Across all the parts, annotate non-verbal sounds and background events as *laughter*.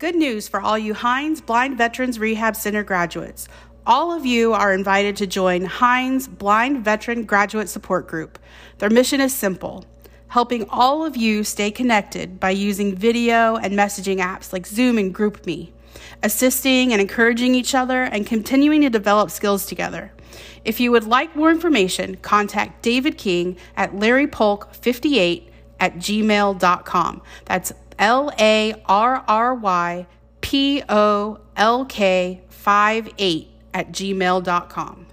Good news for all you Hines Blind Veterans Rehab Center graduates. All of you are invited to join Hines Blind Veteran Graduate Support Group. Their mission is simple helping all of you stay connected by using video and messaging apps like Zoom and GroupMe, assisting and encouraging each other, and continuing to develop skills together. If you would like more information, contact David King at larrypolk58 at gmail.com. That's L A R R Y P O L K 58 at gmail.com.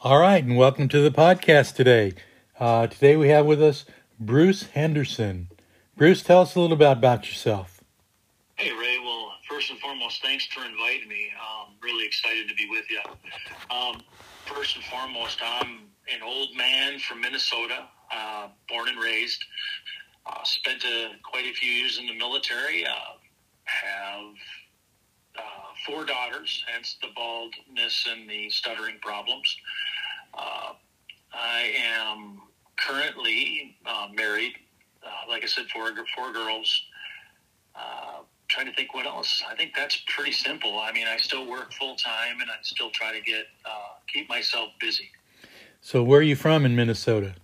All right, and welcome to the podcast today. Uh, today we have with us Bruce Henderson. Bruce, tell us a little bit about yourself. Hey, Ray. Well, first and foremost, thanks for inviting me. I'm really excited to be with you. Um, first and foremost, I'm an old man from Minnesota, uh, born and raised. Uh, spent a, quite a few years in the military. Uh, have uh, four daughters, hence the baldness and the stuttering problems. Uh, I am currently uh, married. Uh, like I said, four four girls. Uh, trying to think what else. I think that's pretty simple. I mean, I still work full time, and I still try to get uh, keep myself busy. So, where are you from in Minnesota?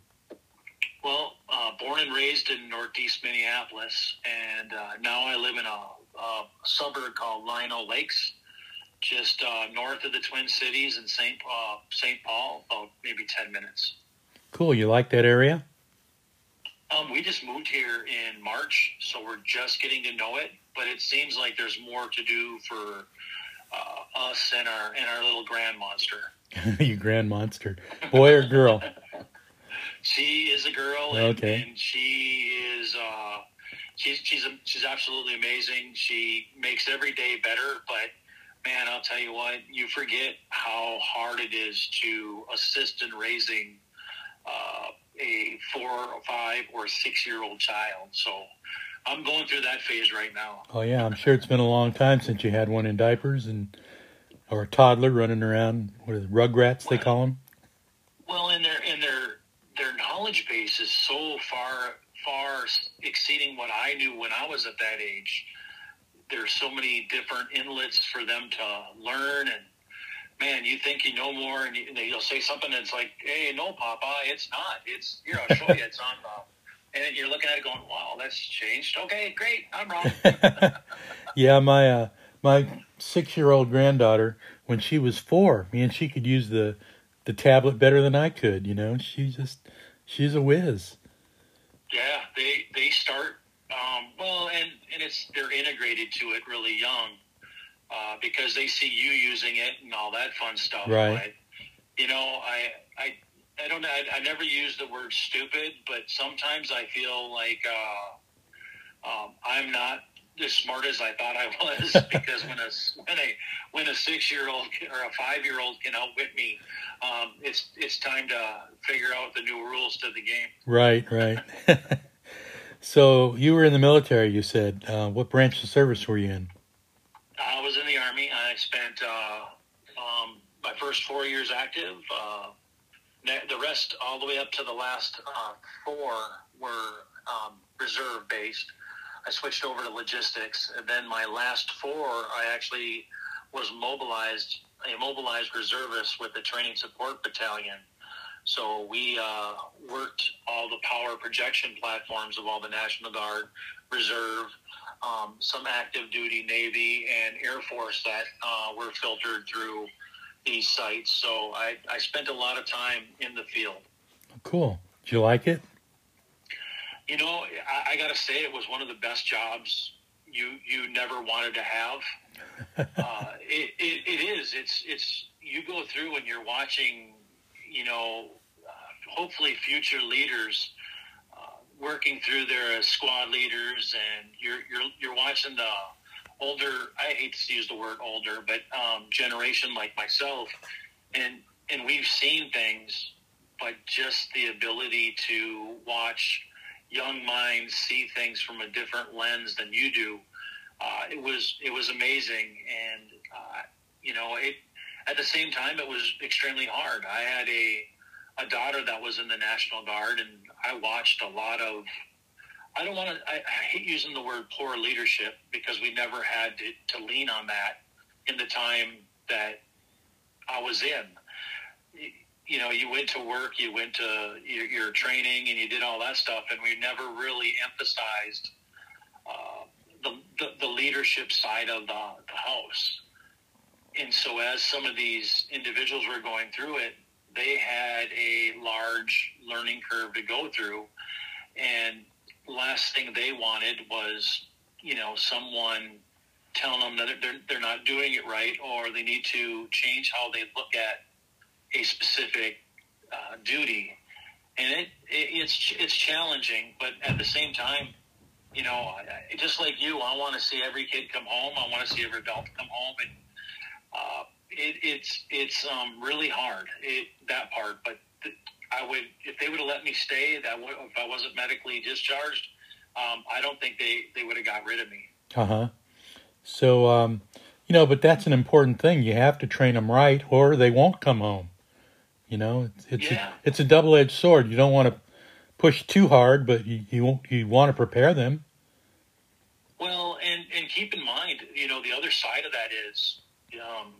Well, uh, born and raised in Northeast Minneapolis, and now I live in a, a suburb called Lino Lakes just uh, north of the Twin Cities in St. Uh, St. Paul, about maybe 10 minutes. Cool. You like that area? Um, we just moved here in March, so we're just getting to know it. But it seems like there's more to do for uh, us and our and our little grand monster. *laughs* you grand monster, boy or girl? *laughs* she is a girl. And, okay. And she is. Uh, she's she's a, she's absolutely amazing. She makes every day better, but man, I'll tell you what, you forget how hard it is to assist in raising uh, a four or five or six year old child. So I'm going through that phase right now. Oh yeah, I'm sure it's been a long time since you had one in diapers and or a toddler running around. What are the rugrats they call them? Well, in their in their their knowledge base is so far far exceeding what I knew when I was at that age there's so many different inlets for them to learn and man you think you know more and, you, will say something that's like hey no papa it's not. It's here i'll show you it's *laughs* on uh, and you're looking at it going wow that's changed? Okay great i'm wrong. *laughs* Yeah my uh my six year old granddaughter when she was four me and she could use the the tablet better than i could you know? She just she's a whiz. Yeah they they start um, well, and and it's they're integrated to it really young uh, because they see you using it and all that fun stuff. Right. But, you know, I I I don't I, I never use the word stupid, but sometimes I feel like uh, um, I'm not as smart as I thought I was *laughs* because when a when a when a six year old or a five year old can outwit me, um, it's it's time to figure out the new rules to the game. Right, right. *laughs* So you were in the military, you said. Uh, what branch of service were you in? I was in the Army. I spent uh, um, my first four years active. Uh, the rest, all the way up to the last uh, four, were um, reserve based. I switched over to logistics, and then my last four, I actually was mobilized, a mobilized reservist with the Training Support Battalion so we uh, worked all the power projection platforms of all the National Guard, Reserve, um, some active duty Navy and Air Force that uh, were filtered through these sites. So I, I spent a lot of time in the field. Cool. Did you like it? You know, I, I got to say it was one of the best jobs you you never wanted to have. *laughs* uh, it, it, it is. It's it's you go through and you're watching you know, uh, hopefully future leaders working through their squad leaders, and you're you're you're watching the older. I hate to use the word older, but um, generation like myself, and and we've seen things, but just the ability to watch young minds see things from a different lens than you do. Uh, it was it was amazing, and uh, you know it at the same time, it was extremely hard. I had a a daughter that was in the National Guard, and I watched a lot of. I don't want to. I, I hate using the word poor leadership because we never had to, to lean on that in the time that I was in. You know, you went to work, you went to your, your training, and you did all that stuff, and we never really emphasized uh, the, the, the leadership side of the, the house. And so, as some of these individuals were going through it, they had a large learning curve to go through. And last thing they wanted was, you know, someone telling them that they're, they're not doing it right or they need to change how they look at a specific uh, duty. And it, it, it's, it's challenging, but at the same time, you know, just like you, I want to see every kid come home. I want to see every adult come home, and uh, it, it's it's um, really hard it, that part. But th- I would, if they would have let me stay, that would, if I wasn't medically discharged, um, I don't think they they would have got rid of me. Uh huh. So, um, you know, but that's an important thing. You have to train them right, or they won't come home. You know, it's it's Yeah. a, it's a double edged sword. You don't want to push too hard, but you you, you want to prepare them. Well, and and keep in mind, you know, the other side of that is um,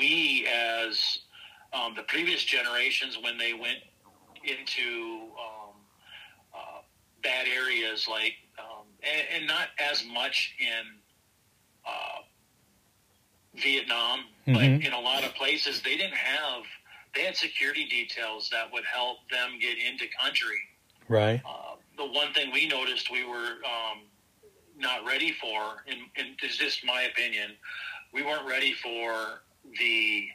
we as um, the previous generations when they went into um, uh, bad areas like um, and, and not as much in uh, Vietnam, but Mhm. in a lot of places they didn't have they had security details that would help them get into country. Right. Uh, the one thing we noticed we were um, not ready for, and, and it's just my opinion, we weren't ready for the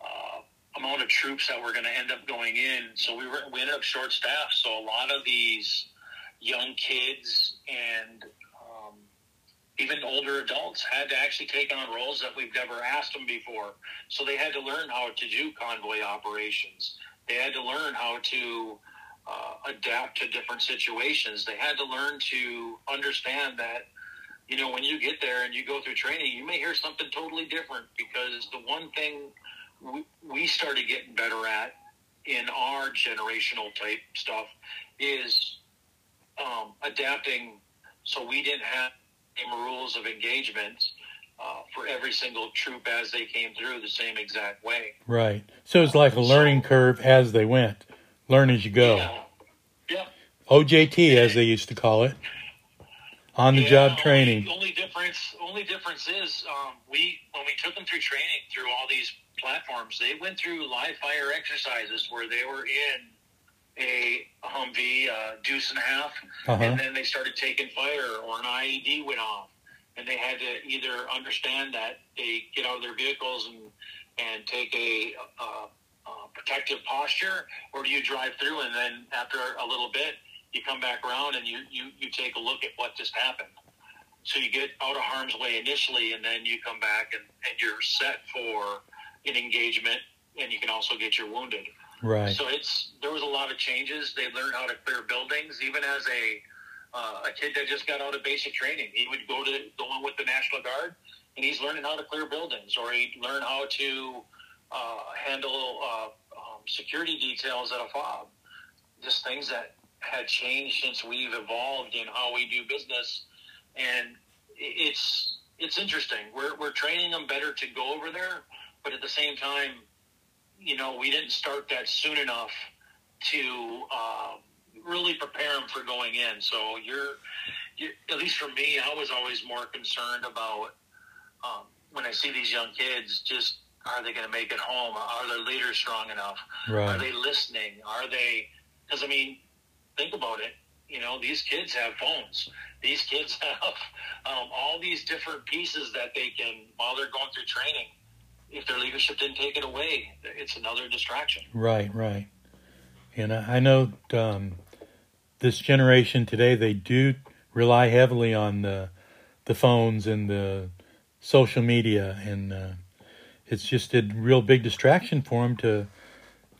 uh, amount of troops that were going to end up going in. So we were we ended up short staffed. So a lot of these young kids and um, even older adults had to actually take on roles that we've never asked them before. So they had to learn how to do convoy operations. They had to learn how to uh, adapt to different situations. They had to learn to understand that, you know, when you get there and you go through training, you may hear something totally different because the one thing we, we started getting better at in our generational type stuff is um, adapting so we didn't have same rules of engagement uh, for every single troop as they came through the same exact way. Right. So it's like a learning curve as they went. Learn as you go. Yeah. Yeah. OJT, as they used to call it. On the job Yeah, training. Only, only difference, only difference is um, we when we took them through training through all these platforms, they went through live fire exercises where they were in a Humvee, uh, deuce and a half, Uh-huh. and then they started taking fire or an IED went off, and they had to either understand that they get out of their vehicles and and take a uh, uh, protective posture, or do you drive through and then after a little bit you come back around and you, you, you take a look at what just happened. So you get out of harm's way initially, and then you come back and, and you're set for an engagement, and you can also get your wounded. Right. So it's there was a lot of changes. They learned how to clear buildings, even as a uh, a kid that just got out of basic training. He would go to go in with the National Guard, and he's learning how to clear buildings, or he'd learn how to uh, handle uh, um, security details at a fob. Just things that had changed since we've evolved in how we do business, and it's it's interesting. We're we're training them better to go over there, but at the same time, you know, we didn't start that soon enough to uh, really prepare them for going in. So you're, you at least for me, I was always more concerned about um, when I see these young kids, just are they going to make it home? Are their leaders strong enough? Are they listening? Are they? Because I mean, think about it. You know, these kids have phones. These kids *laughs* have um, all these different pieces that they can while they're going through training. If their leadership didn't take it away, it's another distraction. Right, right. And I know um, this generation today, they do rely heavily on the the phones and the social media, and uh, it's just a real big distraction for them to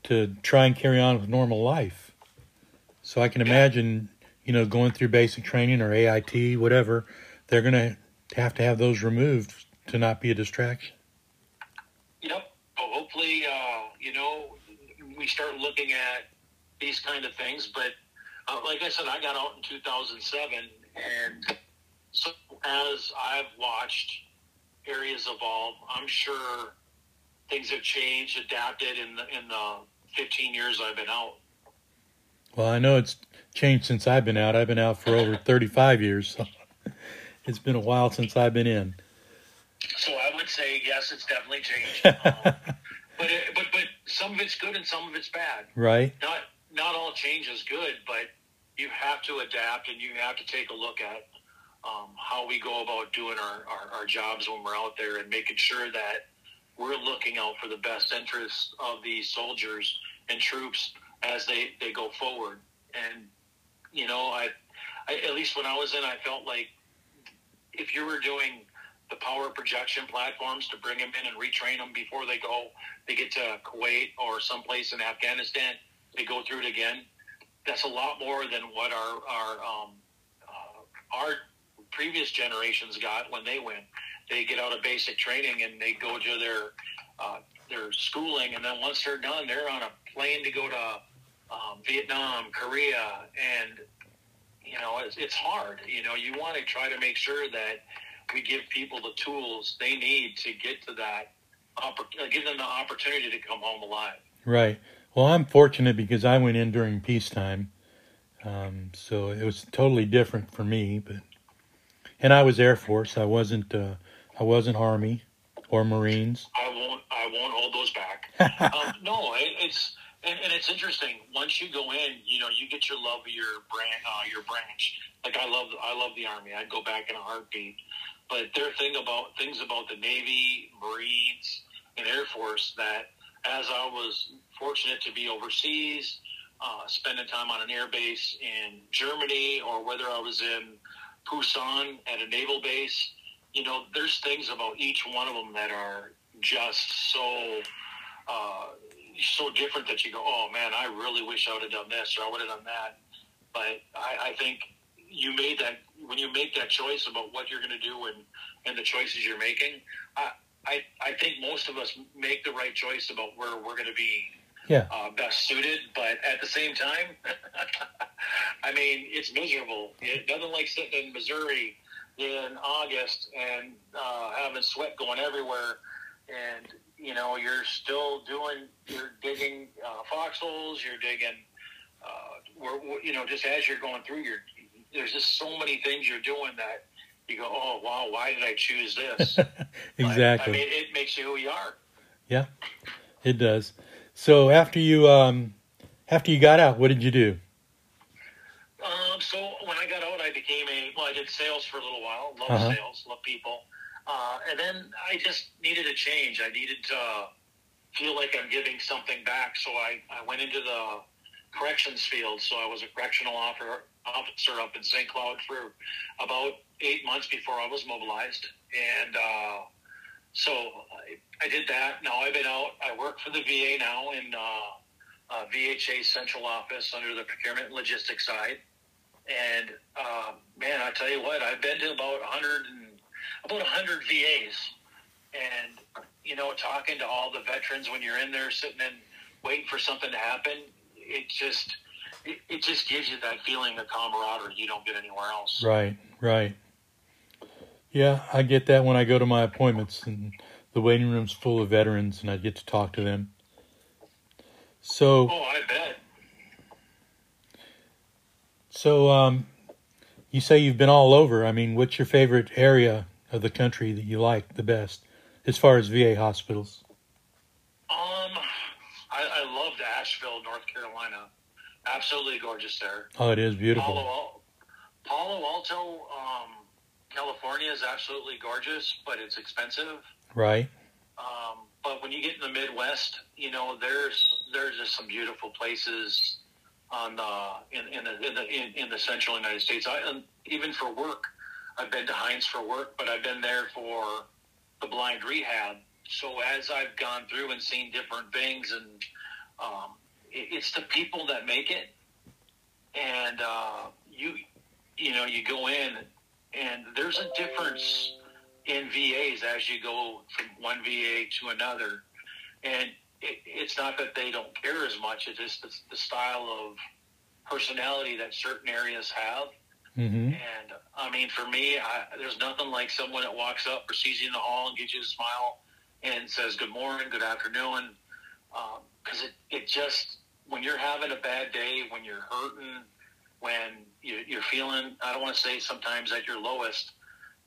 to try and carry on with normal life. So I can imagine, you know, going through basic training or AIT, whatever, they're going to have to have those removed to not be a distraction. Yep, Hopefully, you know, we start looking at these kind of things. But uh, like I said, I got out in 2007, and so as I've watched areas evolve, I'm sure things have changed, adapted in the in the 15 years I've been out. Well, I know it's changed since I've been out. I've been out for over 35 years, so *laughs* it's been a while since I've been in. So I would say yes, it's definitely changed. Um, *laughs* but it, but but some of it's good and some of it's bad. Right. Not not all change is good, but you have to adapt and you have to take a look at um, how we go about doing our, our, our jobs when we're out there and making sure that we're looking out for the best interests of these soldiers and troops as they, they go forward. And, you know, I, I, at least when I was in, I felt like if you were doing the power projection platforms to bring them in and retrain them before they go, they get to Kuwait or someplace in Afghanistan, they go through it again. That's a lot more than what our, our, um, uh, our previous generations got when they went. They get out of basic training and they go to their uh, their schooling, and then once they're done, they're on a plane to go to um, Vietnam, Korea, and you know it's, it's hard. You know, you want to try to make sure that we give people the tools they need to get to that, oppor- give them the opportunity to come home alive. Right. Well, I'm fortunate because I went in during peacetime, um, so it was totally different for me. But and I was Air Force. I wasn't. Uh, I wasn't Army or Marines. I won't. I won't hold those back. *laughs* um, no, it, it's and, and, it's interesting. Once you go in, you know, you get your love of your brand, uh, your branch. Like I love. I love the Army. I'd go back in a heartbeat. But there are thing about things about the Navy, Marines, and Air Force that, as I was fortunate to be overseas, uh, spending time on an air base in Germany, or whether I was in Pusan at a naval base. You know, there's things about each one of them that are just so uh, so different that you go, oh man, I really wish I would have done this or I would have done that. But I, I think you made that when you make that choice about what you're going to do and and the choices you're making. I, I I think most of us make the right choice about where we're going to be yeah. uh, best suited. But at the same time, *laughs* I mean, it's miserable. It doesn't like sitting in Missouri in August and uh, having sweat going everywhere, and you know you're still doing, you're digging uh, foxholes, you're digging. Uh, we're, you know, just as you're going through, your there's just so many things you're doing that you go, oh wow, why did I choose this? exactly. *laughs* But, I mean, it makes you who you are. Yeah, it does. So after you um, after you got out, what did you do? Um, so when I got out, I became a well. I did sales for a little while. Love Uh-huh. sales, love people, uh, and then I just needed a change. I needed to feel like I'm giving something back. So I, I went into the corrections field. So I was a correctional officer officer up in St. Cloud for about eight months before I was mobilized, and uh, so I, I did that. Now I've been out. I work for the VA now in uh, uh, VHA central office under the procurement and logistics side. And uh, man, I tell you what, I've been to about 100 and about 100 VAs, and you know, talking to all the veterans when you're in there sitting and waiting for something to happen, it just it, it just gives you that feeling of camaraderie you don't get anywhere else. Right, right. Yeah, I get that when I go to my appointments and the waiting room's full of veterans and I get to talk to them. So, Oh, I bet. so um, you say you've been all over. I mean, what's your favorite area of the country that you like the best as far as VA hospitals? Um, I, I loved Asheville, North Carolina. Absolutely gorgeous there. Oh, it is beautiful. Palo, Palo Alto, um, California is absolutely gorgeous, but it's expensive. Right. Um, but when you get in the Midwest, you know there's there's just some beautiful places on the in, in the in the in, in the central United States. I even for work, I've been to Hines for work, but I've been there for the blind rehab. So as I've gone through and seen different things, and um, it, it's the people that make it, and uh, you you know you go in, and there's a difference in VAs as you go from one VA to another. And it, it's not that they don't care as much. It's just the, the style of personality that certain areas have. Mm-hmm. And I mean, for me, I, there's nothing like someone that walks up or you in the hall and gives you a smile and says good morning, good afternoon. Because um, it, it just, when you're having a bad day, when you're hurting, when you, you're feeling, I don't want to say sometimes at your lowest,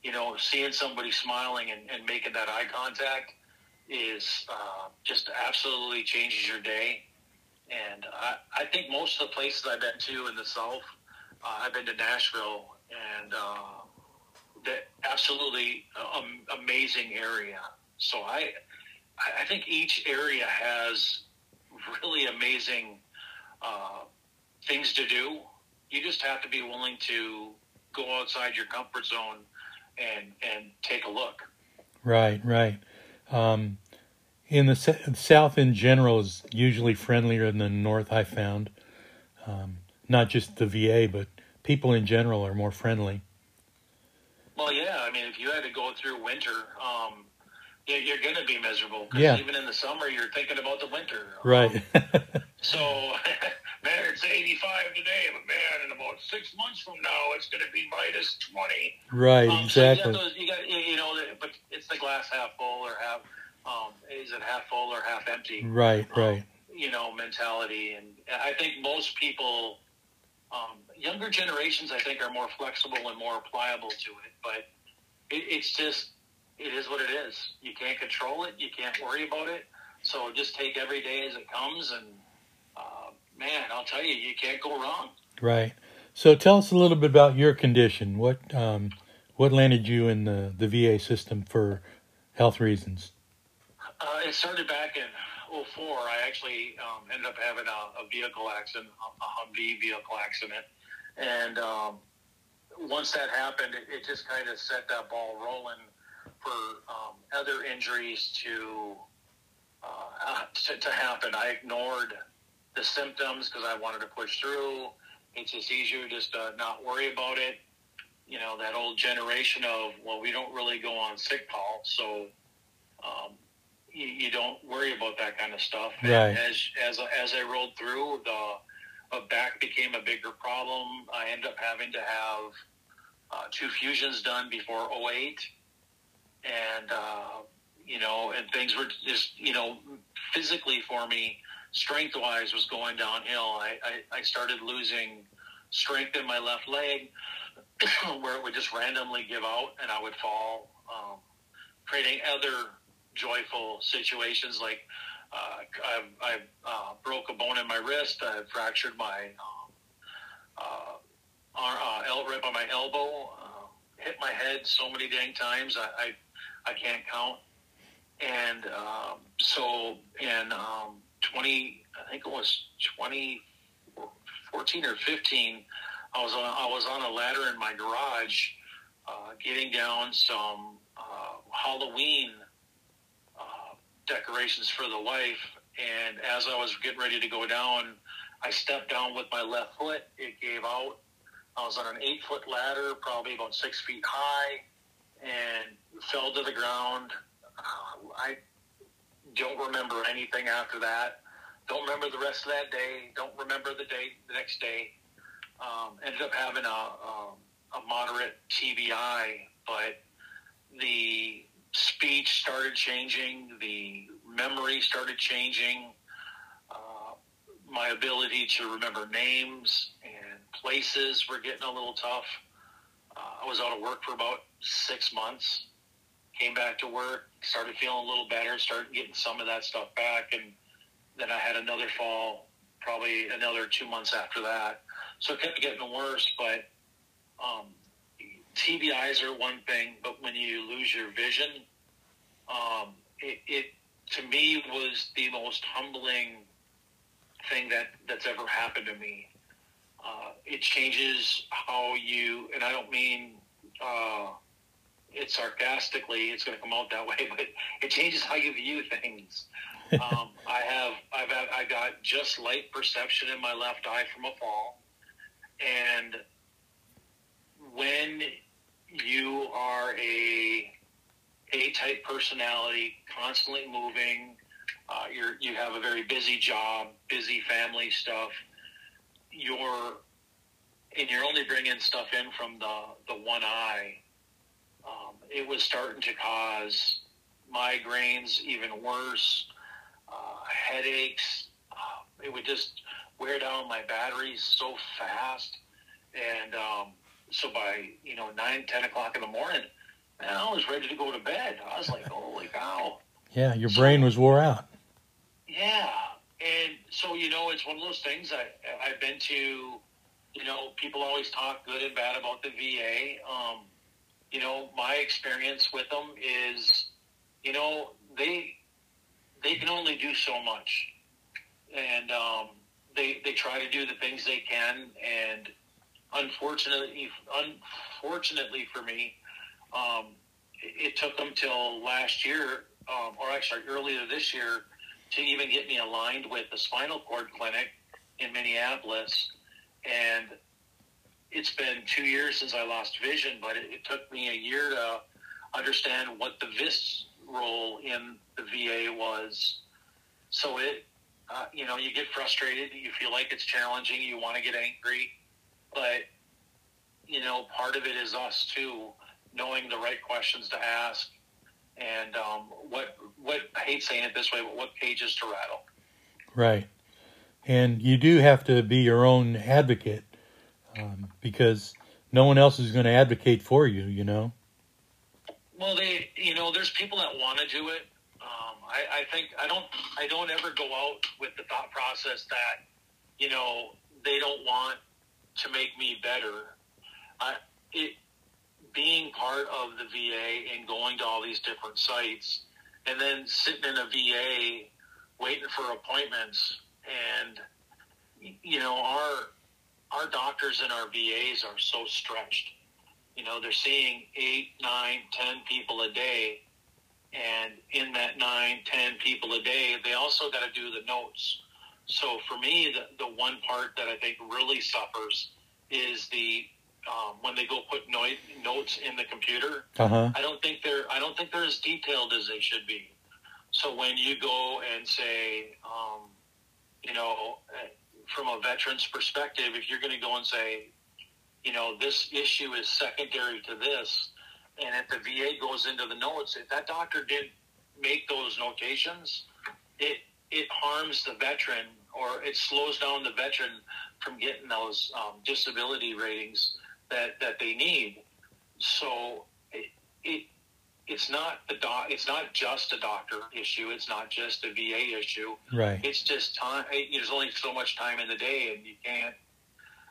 you know, seeing somebody smiling and, and making that eye contact is uh, just absolutely changes your day. And I, I think most of the places I've been to in the South, uh, I've been to Nashville, and uh, absolutely um, amazing area. So I, I think each area has really amazing uh, things to do. You just have to be willing to go outside your comfort zone and and take a look. Right, right. Um, in the South in general is usually friendlier than the North. I found, um, not just the VA, but people in general are more friendly. Well, yeah. I mean, if you had to go through winter, um, yeah, you're going to be miserable. Cause yeah. Even in the summer, you're thinking about the winter. Right. Um, *laughs* so, *laughs* man, it's 85 today, but man, in about six months from now, it's going to be minus 20. Right. Um, exactly. So you, those, you got, you know, but it's the glass half full or half um, is it half full or half empty? Right, um, right. You know, mentality, and I think most people, um, younger generations, I think, are more flexible and more pliable to it. But it, it's just, it is what it is. You can't control it. You can't worry about it. So just take every day as it comes, and uh, man, I'll tell you, you can't go wrong. Right. So tell us a little bit about your condition. What um, what landed you in the, the VA system for health reasons? Uh, it started back in 04. I actually um, ended up having a, a, vehicle accident, a Humvee vehicle accident. And um, once that happened, it, it just kind of set that ball rolling for um, other injuries to, uh, *laughs* to, to happen. I ignored the symptoms because I wanted to push through. It's just easier just to not worry about it. You know, that old generation of, well, we don't really go on sick call. So, um, you, you don't worry about that kind of stuff. Right. And as as as I rolled through, the a back became a bigger problem. I ended up having to have uh, two fusions done before 08. and uh, you know, and things were just you know physically for me, strength wise, was going downhill. I, I, I started losing strength in my left leg, *coughs* where it would just randomly give out, and I would fall, um, creating other joyful situations like uh, I've, I've uh, broke a bone in my wrist. I've fractured my um, uh, uh, L rib on my elbow. Uh, hit my head so many dang times I I, I can't count. And um, so in um, 20, I think it was 2014 or 15, I was on I was on a ladder in my garage, uh, getting down some uh, Halloween decorations for the wife. And as I was getting ready to go down, I stepped down with my left foot. It gave out. I was on an eight foot ladder, probably about six feet high, and fell to the ground. Uh, I don't remember anything after that. Don't remember the rest of that day. Don't remember the day the next day. Um, ended up having a, a, a moderate TBI, but the speech started changing, the memory started changing, uh, my ability to remember names and places were getting a little tough. Uh, I was out of work for about six months. Came back to work, started feeling a little better, started getting some of that stuff back, and then I had another fall, probably another two months after that. So it kept getting worse, but um, TBIs are one thing, but when you lose your vision, um, it, it to me was the most humbling thing that that's ever happened to me. Uh, it changes how you, and I don't mean uh, it sarcastically. It's going to come out that way, *laughs* but it changes how you view things. *laughs* um, I have, I've, had, I got just light perception in my left eye from a fall, and when you are a A type personality, constantly moving, uh, you're you have a very busy job, busy family stuff. You're and you're only bringing stuff in from the the one eye. Um, it was starting to cause migraines, even worse, uh, headaches. Uh, it would just wear down my batteries so fast, and um, so by you know nine, ten o'clock in the morning, man, I was ready to go to bed. I was like, holy cow! Yeah, your brain was wore out. Yeah, and so you know, it's one of those things. I I've been to, you know, people always talk good and bad about the VA. Um, you know, my experience with them is, you know, they they can only do so much, and um, they they try to do the things they can, and unfortunately, unfortunately for me, um, it took them till last year, um, or actually earlier this year, to even get me aligned with the spinal cord clinic in Minneapolis. And it's been two years since I lost vision, but it, it took me a year to understand what the VIS role in the VA was. So it, uh, you know, you get frustrated, you feel like it's challenging, you want to get angry, but you know, part of it is us too, knowing the right questions to ask, and um, what what I hate saying it this way, but what cages to rattle. Right, and you do have to be your own advocate um, because no one else is going to advocate for you. You know. Well, they, you know, there's people that want to do it. Um, I, I think I don't, I don't ever go out with the thought process that, you know, they don't want to make me better. I, it, being part of the VA and going to all these different sites and then sitting in a VA waiting for appointments and you know our our doctors and our VAs are so stretched. You know, they're seeing eight, nine, ten people a day and in that nine, ten people a day, they also got to do the notes. So for me, the, the one part that I think really suffers is the um, when they go put no- notes in the computer. Uh-huh. I don't think they're I don't think they're as detailed as they should be. So when you go and say, um, you know, eh, from a veteran's perspective, if you're going to go and say, you know, this issue is secondary to this, and if the VA goes into the notes, if that doctor didn't make those notations, it it harms the veteran or it slows down the veteran from getting those um, disability ratings that, that they need. So it, it it's not the doc. It's not just a doctor issue. It's not just a VA issue. Right. It's just time. There's only so much time in the day, and you can't.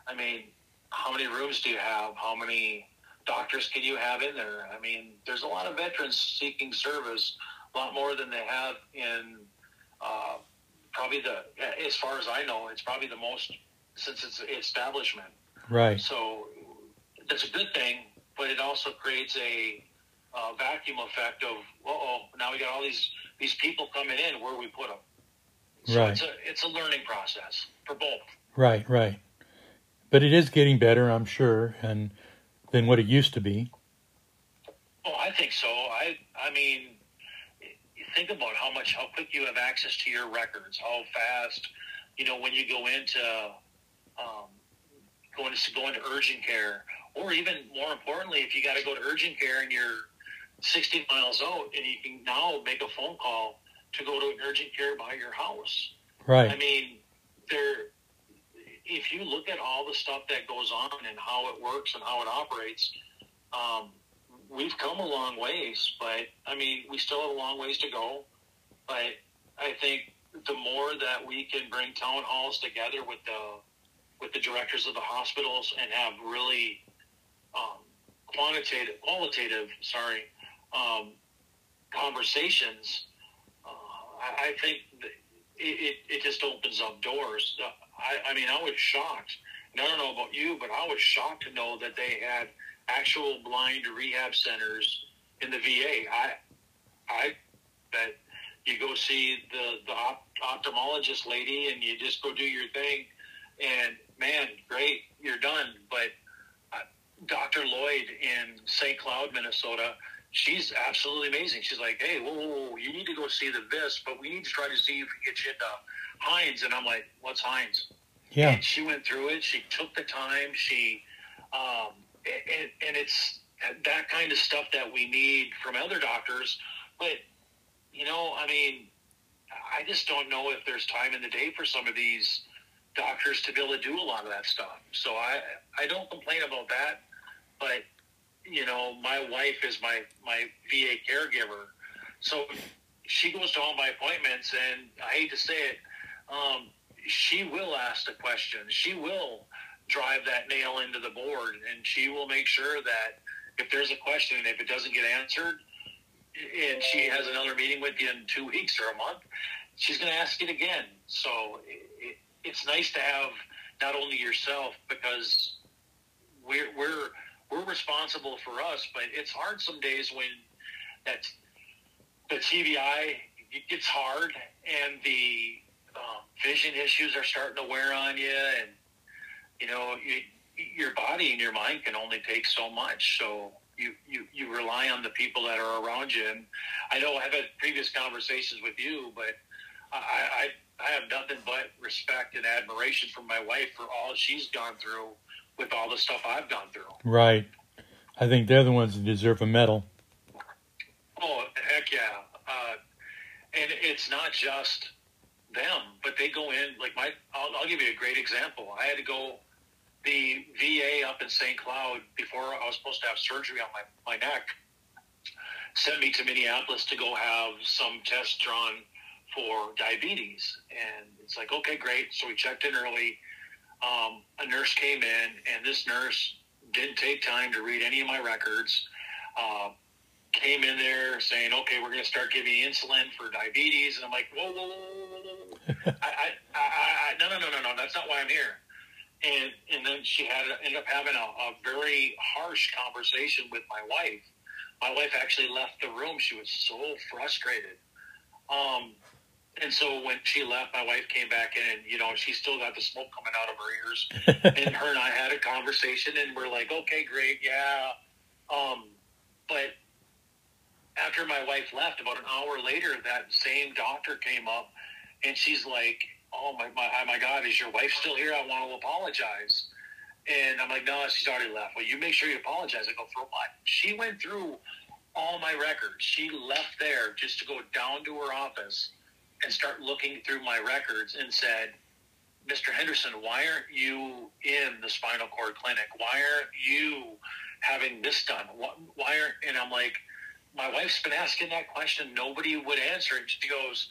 I mean, how many rooms do you have? How many doctors can you have in there? I mean, there's a lot of veterans seeking service, a lot more than they have in. Uh, probably the, as far as I know, it's probably the most since it's establishment. Right. So that's a good thing, but it also creates a uh, vacuum effect of, oh, now we got all these these people coming in. Where we put them? So right. It's a it's a learning process for both. Right. Right. But it is getting better, I'm sure, and than what it used to be. Oh, I think so. I I mean, think about how much how quick you have access to your records, how fast, you know, when you go into um, going to go into urgent care, or even more importantly, if you got to go to urgent care and you're 60 miles out, and you can now make a phone call to go to an urgent care by your house. Right. I mean, there. If you look at all the stuff that goes on and how it works and how it operates, um, we've come a long ways. But I mean, we still have a long ways to go. But I think the more that we can bring town halls together with the with the directors of the hospitals and have really um, quantitative, qualitative, sorry, um, conversations, uh, I, I, think it, it, it, just opens up doors. I, I mean, I was shocked. And I don't know about you, but I was shocked to know that they had actual blind rehab centers in the VA. I, I bet you go see the the op- ophthalmologist lady, and you just go do your thing, and man, great, you're done. But uh, Dr. Lloyd in St. Cloud, Minnesota, she's absolutely amazing. She's like, hey, whoa, whoa, whoa, you need to go see the VIS, but we need to try to see if we can get you into Hines. And I'm like, what's Hines? Yeah. And she went through it. She took the time. She, um, and, and it's that kind of stuff that we need from other doctors. But, you know, I mean, I just don't know if there's time in the day for some of these doctors to be able to do a lot of that stuff. So I, I don't complain about that. But, you know, my wife is my, my VA caregiver. So she goes to all my appointments, and I hate to say it, um, she will ask the question. She will drive that nail into the board, and she will make sure that if there's a question if it doesn't get answered, and she has another meeting with you in two weeks or a month, she's going to ask it again. So it, it's nice to have not only yourself because we're we're we're responsible for us, but it's hard some days when that the TBI gets hard and the um, vision issues are starting to wear on you, and you know you, your body and your mind can only take so much. So you, you you rely on the people that are around you. And I know I've had previous conversations with you, but I, I I have nothing but respect and admiration for my wife for all she's gone through with all the stuff I've gone through. Right. I think they're the ones that deserve a medal. Oh heck yeah! Uh, and it's not just them, but they go in like my. I'll, I'll give you a great example. I had to go the VA up in St. Cloud before I was supposed to have surgery on my my neck. Sent me to Minneapolis to go have some tests drawn for diabetes, and it's like okay, great. So we checked in early. Um, a nurse came in, and this nurse didn't take time to read any of my records. Uh, came in there saying, "Okay, we're going to start giving you insulin for diabetes," and I'm like, "Whoa, whoa, whoa, whoa, whoa, whoa. *laughs* I, I, I, I, no, no, no, no, no, that's not why I'm here." And and then she had ended up having a, a very harsh conversation with my wife. My wife actually left the room. She was so frustrated. Um, and so when she left, my wife came back in, and you know she still got the smoke coming out of her ears. *laughs* and her and I had a conversation, and we're like, "Okay, great, yeah." Um, but after my wife left, about an hour later, that same doctor came up, and she's like, "Oh my my my God, is your wife still here? I want to apologize." And I'm like, "No, she's already left." Well, you make sure you apologize. I go, "For what?" She went through all my records. She left there just to go down to her office and start looking through my records and said, Mr. Henderson, why aren't you in the spinal cord clinic? Why aren't you having this done? Why aren't, and I'm like, my wife's been asking that question. Nobody would answer it. She goes,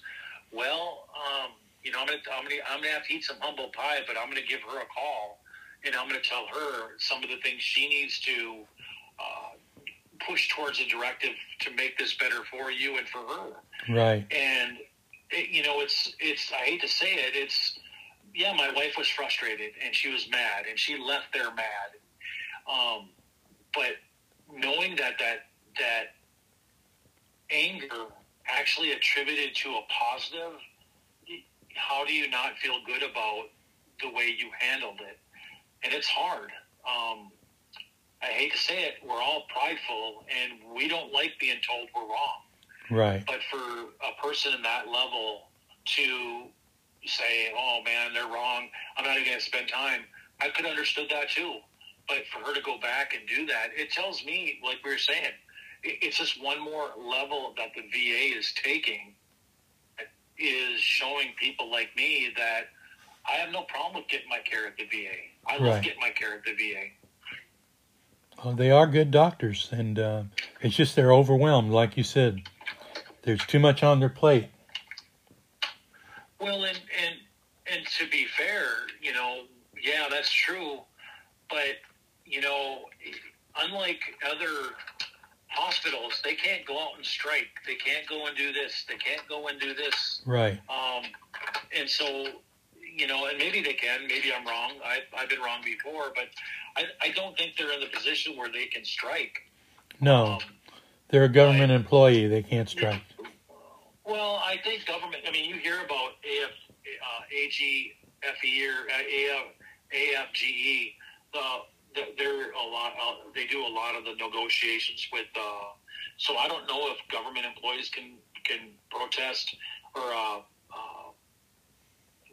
well, um, you know, I'm gonna, I'm gonna, I'm gonna have to eat some humble pie, but I'm gonna give her a call, and I'm gonna tell her some of the things she needs to uh, push towards a directive to make this better for you and for her. Right. And it, you know, it's, it's. I hate to say it. It's, yeah. My wife was frustrated and she was mad, and she left there mad. Um, but knowing that that that anger actually attributed to a positive, how do you not feel good about the way you handled it? And it's hard. Um, I hate to say it, we're all prideful and we don't like being told we're wrong. Right. But for a person in that level to say, oh man, they're wrong, I'm not even going to spend time, I could have understood that too. But for her to go back and do that, it tells me, like we were saying, it's just one more level that the VA is taking is showing people like me that I have no problem with getting my care at the VA. I love Right. getting my care at the VA. Well, they are good doctors, and uh, it's just they're overwhelmed, like you said. There's too much on their plate. Well, and and and to be fair, you know, yeah, that's true, but you know, unlike other hospitals, they can't go out and strike. They can't go and do this. They can't go and do this. Right. Um, and so, you know, and maybe they can. Maybe I'm wrong. I, I've been wrong before, but I, I don't think they're in the position where they can strike. No, Um, they're a government employee. They can't strike. Well, I think government. I mean, you hear about AF, uh, AGFE or uh, AF, AFGE. The, they're a lot. Uh, they do a lot of the negotiations with uh, So I don't know if government employees can can protest or uh, uh,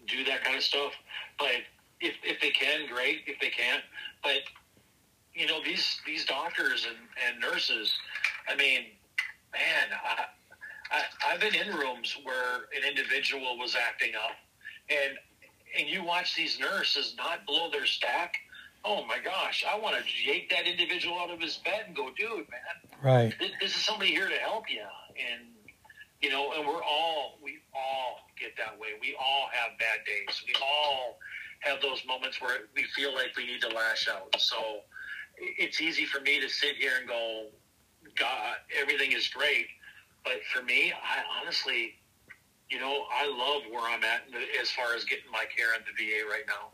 do that kind of stuff. But if if they can, great. If they can't, but you know these these doctors and, and nurses. I mean, man, I, I I've been in rooms where an individual was acting up, and and you watch these nurses not blow their stack. Oh my gosh, I want to yank that individual out of his bed and go, dude, man. Right. This, this is somebody here to help you, and you know, and we're all we all get that way. We all have bad days. We all have those moments where we feel like we need to lash out. So it's easy for me to sit here and go, God, everything is great. But for me, I honestly, you know, I love where I'm at as far as getting my care in the VA right now.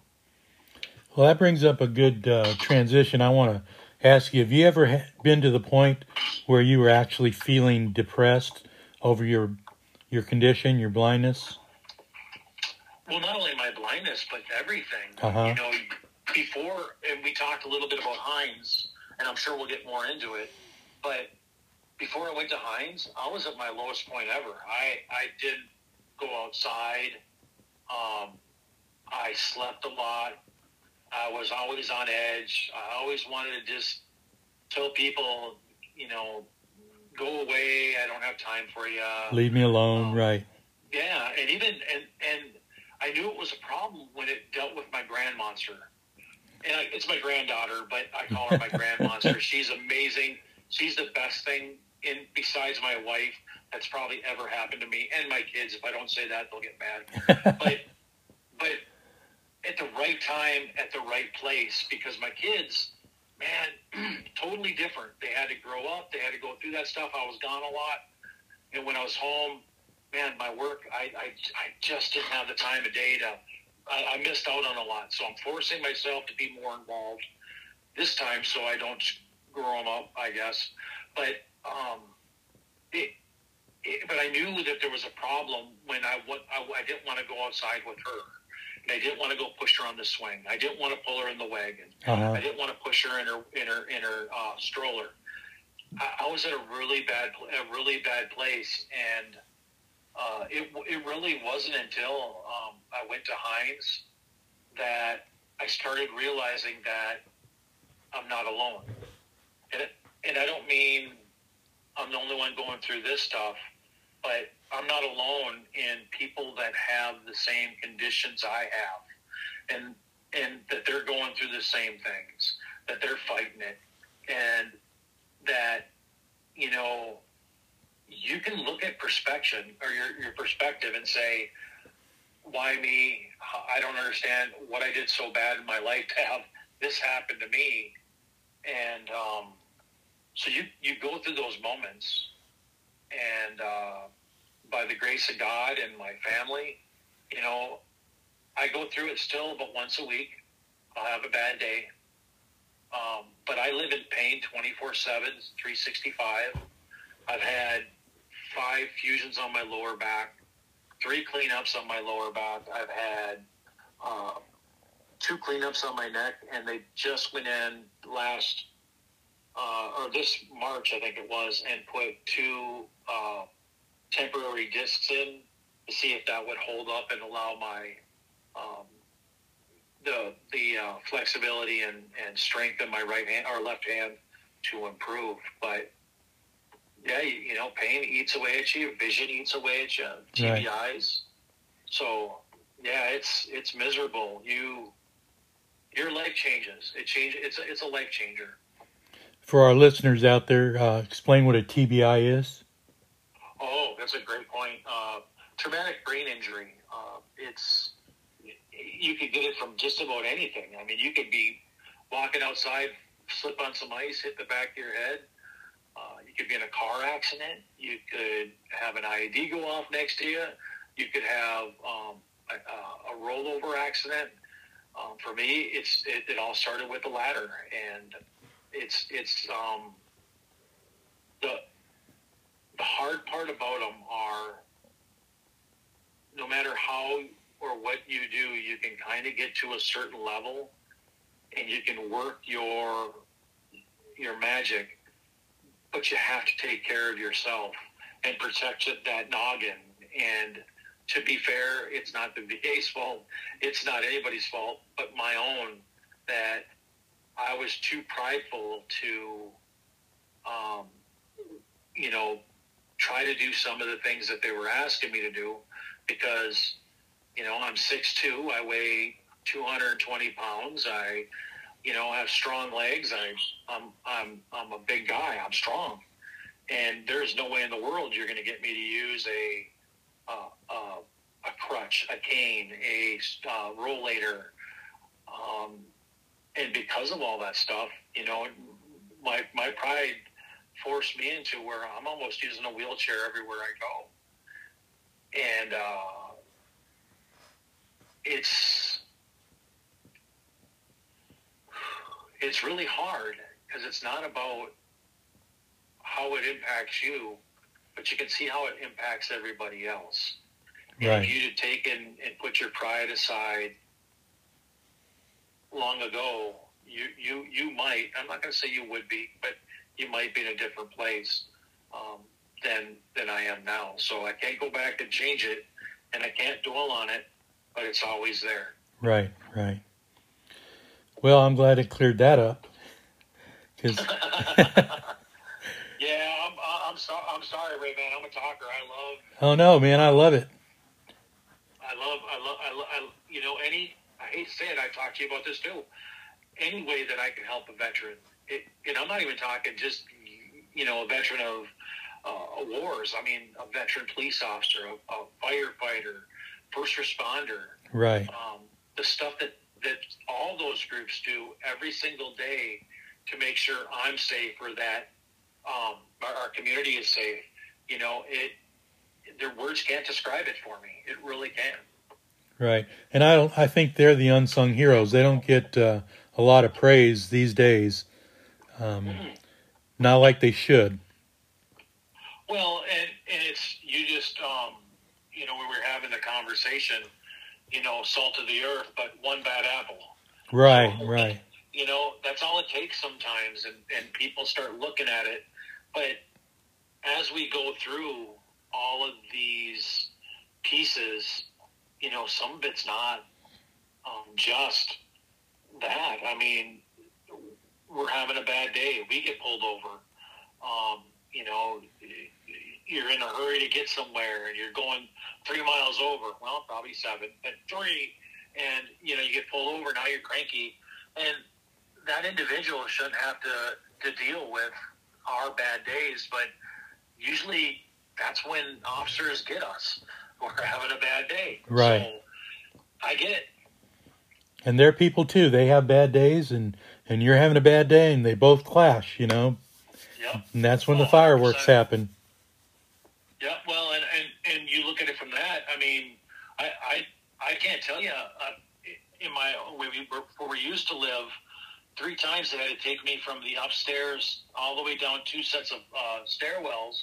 Well, that brings up a good uh, transition. I want to ask you: Have you ever been to the point where you were actually feeling depressed over your your condition, your blindness? Well, not only my blindness, but everything. Uh-huh. You know, before, and we talked a little bit about Hines, and I'm sure we'll get more into it. But before I went to Hines, I was at my lowest point ever. I I didn't go outside. Um, I slept a lot. I was always on edge. I always wanted to just tell people, you know, go away. I don't have time for you. Leave me alone. Um, right. Yeah, and even and and I knew it was a problem when it dealt with my grand monster. And I, it's my granddaughter, but I call her my *laughs* grand monster. She's amazing. She's the best thing in besides my wife that's probably ever happened to me and my kids. If I don't say that, they'll get mad. *laughs* but but at the right time, at the right place, because my kids, man, *clears throat* totally different. They had to grow up. They had to go through that stuff. I was gone a lot, and when I was home, man, my work, I I, I just didn't have the time of day to. I, I missed out on a lot, so I'm forcing myself to be more involved this time, so I don't grow them up, I guess. But um, it, it, but I knew that there was a problem when I, I, I didn't want to go outside with her. And I didn't want to go push her on the swing. I didn't want to pull her in the wagon. Uh-huh. I didn't want to push her in her in her in her uh, stroller. I, I was in a really bad a really bad place, and uh, it it really wasn't until um, I went to Hines that I started realizing that I'm not alone. And and I don't mean I'm the only one going through this stuff, but I'm not alone in people that have the same conditions I have, and and that they're going through the same things, that they're fighting it, and that you know you can look at perspective or your your perspective and say, why me? I don't understand what I did so bad in my life to have this happen to me, and um, so you you go through those moments, and uh, by the grace of God and my family, you know, I go through it still, but once a week, I'll have a bad day. Um, but I live in pain 24 7, 365. I've had five fusions on my lower back, three cleanups on my lower back. I've had uh, two cleanups on my neck, and they just went in last uh, or this March, I think it was, and put two uh, temporary discs in to see if that would hold up and allow my um, the the uh, flexibility and, and strength in my right hand or left hand to improve. But yeah, you, you know, pain eats away at you, vision eats away at you, TBIs. Right. So yeah, it's it's miserable. You your life changes. It changes. It's a, it's a life changer for our listeners out there, uh, explain what a TBI is? Oh, that's a great point. Uh, traumatic brain injury. Uh, it's you could get it from just about anything. I mean, you could be walking outside, slip on some ice, hit the back of your head. Uh, you could be in a car accident. You could have an IED go off next to you. You could have um, a, a, rollover accident. Um, for me, it's it, it all started with the ladder, and it's it's um, the the hard part about them are no matter how or what you do, you can kind of get to a certain level, and you can work your your magic. but you have to take care of yourself and protect that noggin. And to be fair, it's not the VA's fault. It's not anybody's fault, but my own that I was too prideful to, um, you know, try to do some of the things that they were asking me to do because, you know, I'm 6'2", I weigh 220 pounds. I, you know, have strong legs. I, I'm, I'm, I'm a big guy. I'm strong. And there's no way in the world you're going to get me to use a, uh, uh, a crutch, a cane, a uh, rollator. Um, and because of all that stuff, you know, my, my pride forced me into where I'm almost using a wheelchair everywhere I go. And, uh, it's, it's really hard because it's not about how it impacts you, but you can see how it impacts everybody else. Right. And if you had taken and put your pride aside long ago, you you you might. I'm not going to say you would be, but you might be in a different place um, than than I am now. So I can't go back and change it, and I can't dwell on it, but it's always there. Right, right. Well, I'm glad it cleared that up. Cause *laughs* yeah, I'm I'm sorry. I'm sorry, Ray man. I'm a talker. I love. oh no, man, I love it. I love. I love. I, love, I you know any. I hate to say it. I talked to you about this too. Any way that I can help a veteran, it, and I'm not even talking just you know a veteran of uh, wars. I mean a veteran police officer, a, a firefighter, first responder. Right. Um, the stuff that that all those groups do every single day to make sure I'm safe or that um, our, our community is safe. You know, it their words can't describe it for me. It really can't. Right. And I don't I think they're the unsung heroes. They don't get uh, a lot of praise these days. Um, not like they should. Well, and, and it's you just um, you know we were having a conversation, you know, salt of the earth, but one bad apple. Right, right. You know, that's all it takes sometimes, and and people start looking at it. But as we go through all of these pieces, you know, some of it's not um, just that. I mean, we're having a bad day. We get pulled over. Um, you know, you're in a hurry to get somewhere and you're going three miles over. Well, probably seven, but three. And, you know, you get pulled over. Now you're cranky. And that individual shouldn't have to, to deal with our bad days. But usually that's when officers get us. We're having a bad day. Right. So I get it. And they're people too. They have bad days, and and you're having a bad day, and they both clash. You know, Yep. and that's when the fireworks 100%. happen. Yeah, well, and, and, and you look at it from that. I mean, I I, I can't tell you. Uh, in my where we were, where we used to live, three times they had to take me from the upstairs all the way down two sets of uh, stairwells,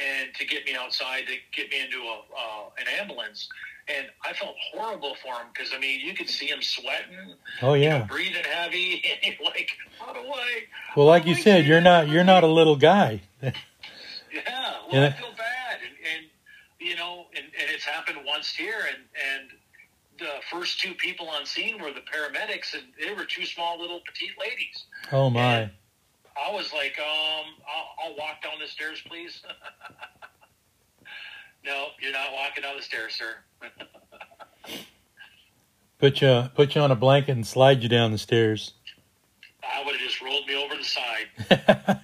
and to get me outside to get me into a uh, an ambulance. And I felt horrible for him because I mean, you could see him sweating, Oh you yeah. know, breathing heavy, *laughs* and you're like, how do I? Well, like you I said, you're not you're not a little guy. *laughs* Yeah, well, Yeah. I feel bad, and, and you know, and, and it's happened once here, and and the first two people on scene were the paramedics, and they were two small little petite ladies. Oh my. And I was like, um, I'll, I'll walk down the stairs, please. *laughs* no, you're not walking down the stairs, sir. *laughs* Put you put you on a blanket and slide you down the stairs. I would have just rolled me over the side. *laughs*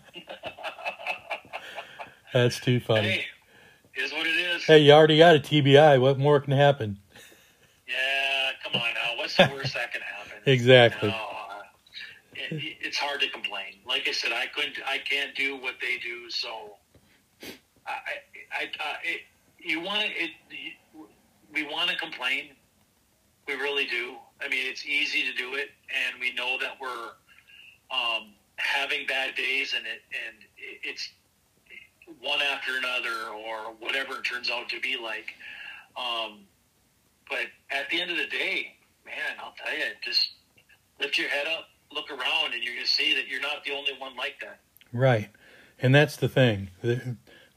That's too funny. Hey, is what it is. Hey, you already got a TBI. What more can happen? Yeah, come on now. What's the worst that can happen? Exactly. No, it, it's hard to complain. Like I said, I couldn't, I can't do what they do. So, I, I, I it, you want it, we want to complain. We really do. I mean, it's easy to do it, and we know that we're um, having bad days, and it, and it's one after another, or whatever it turns out to be like. Um, but at the end of the day, man, I'll tell you, just lift your head up, look around, and you're going to see that you're not the only one like that. Right. And that's the thing.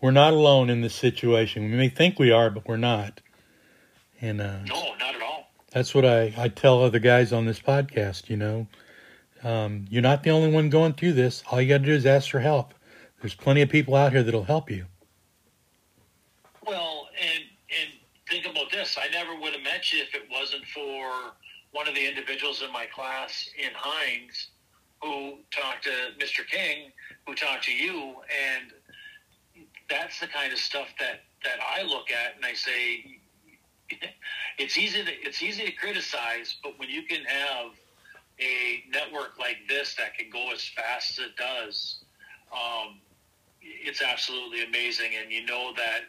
We're not alone in this situation. We may think we are, but we're not. And uh, no, not at all. That's what I, I tell other guys on this podcast, you know. Um, you're not the only one going through this. All you got to do is ask for help. There's plenty of people out here that'll help you. Well, and and think about this. I never would have met you if it wasn't for one of the individuals in my class in Hines who talked to Mr. King, who talked to you, and that's the kind of stuff that that I look at and I say *laughs* it's easy to it's easy to criticize, but when you can have a network like this that can go as fast as it does, um, it's absolutely amazing. And you know that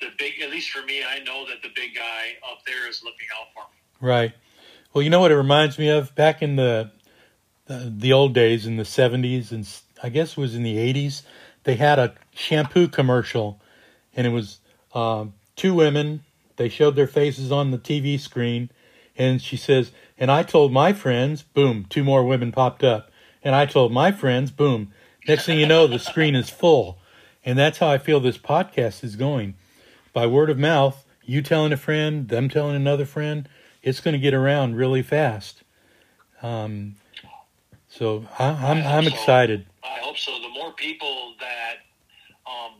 the big, at least for me, I know that the big guy up there is looking out for me. Right. Well, you know what it reminds me of? Back in the the, the old days, in the '70s, and I guess it was in the '80s, they had a shampoo commercial, and it was um, two women. They showed their faces on the TV screen, and she says, "And I told my friends, boom, two more women popped up, and I told my friends, boom." Next thing you know, the screen is full, and that's how I feel this podcast is going, by word of mouth. You telling a friend, them telling another friend, it's going to get around really fast. Um, so I, am I'm, I'm excited. I hope so. The more people that um,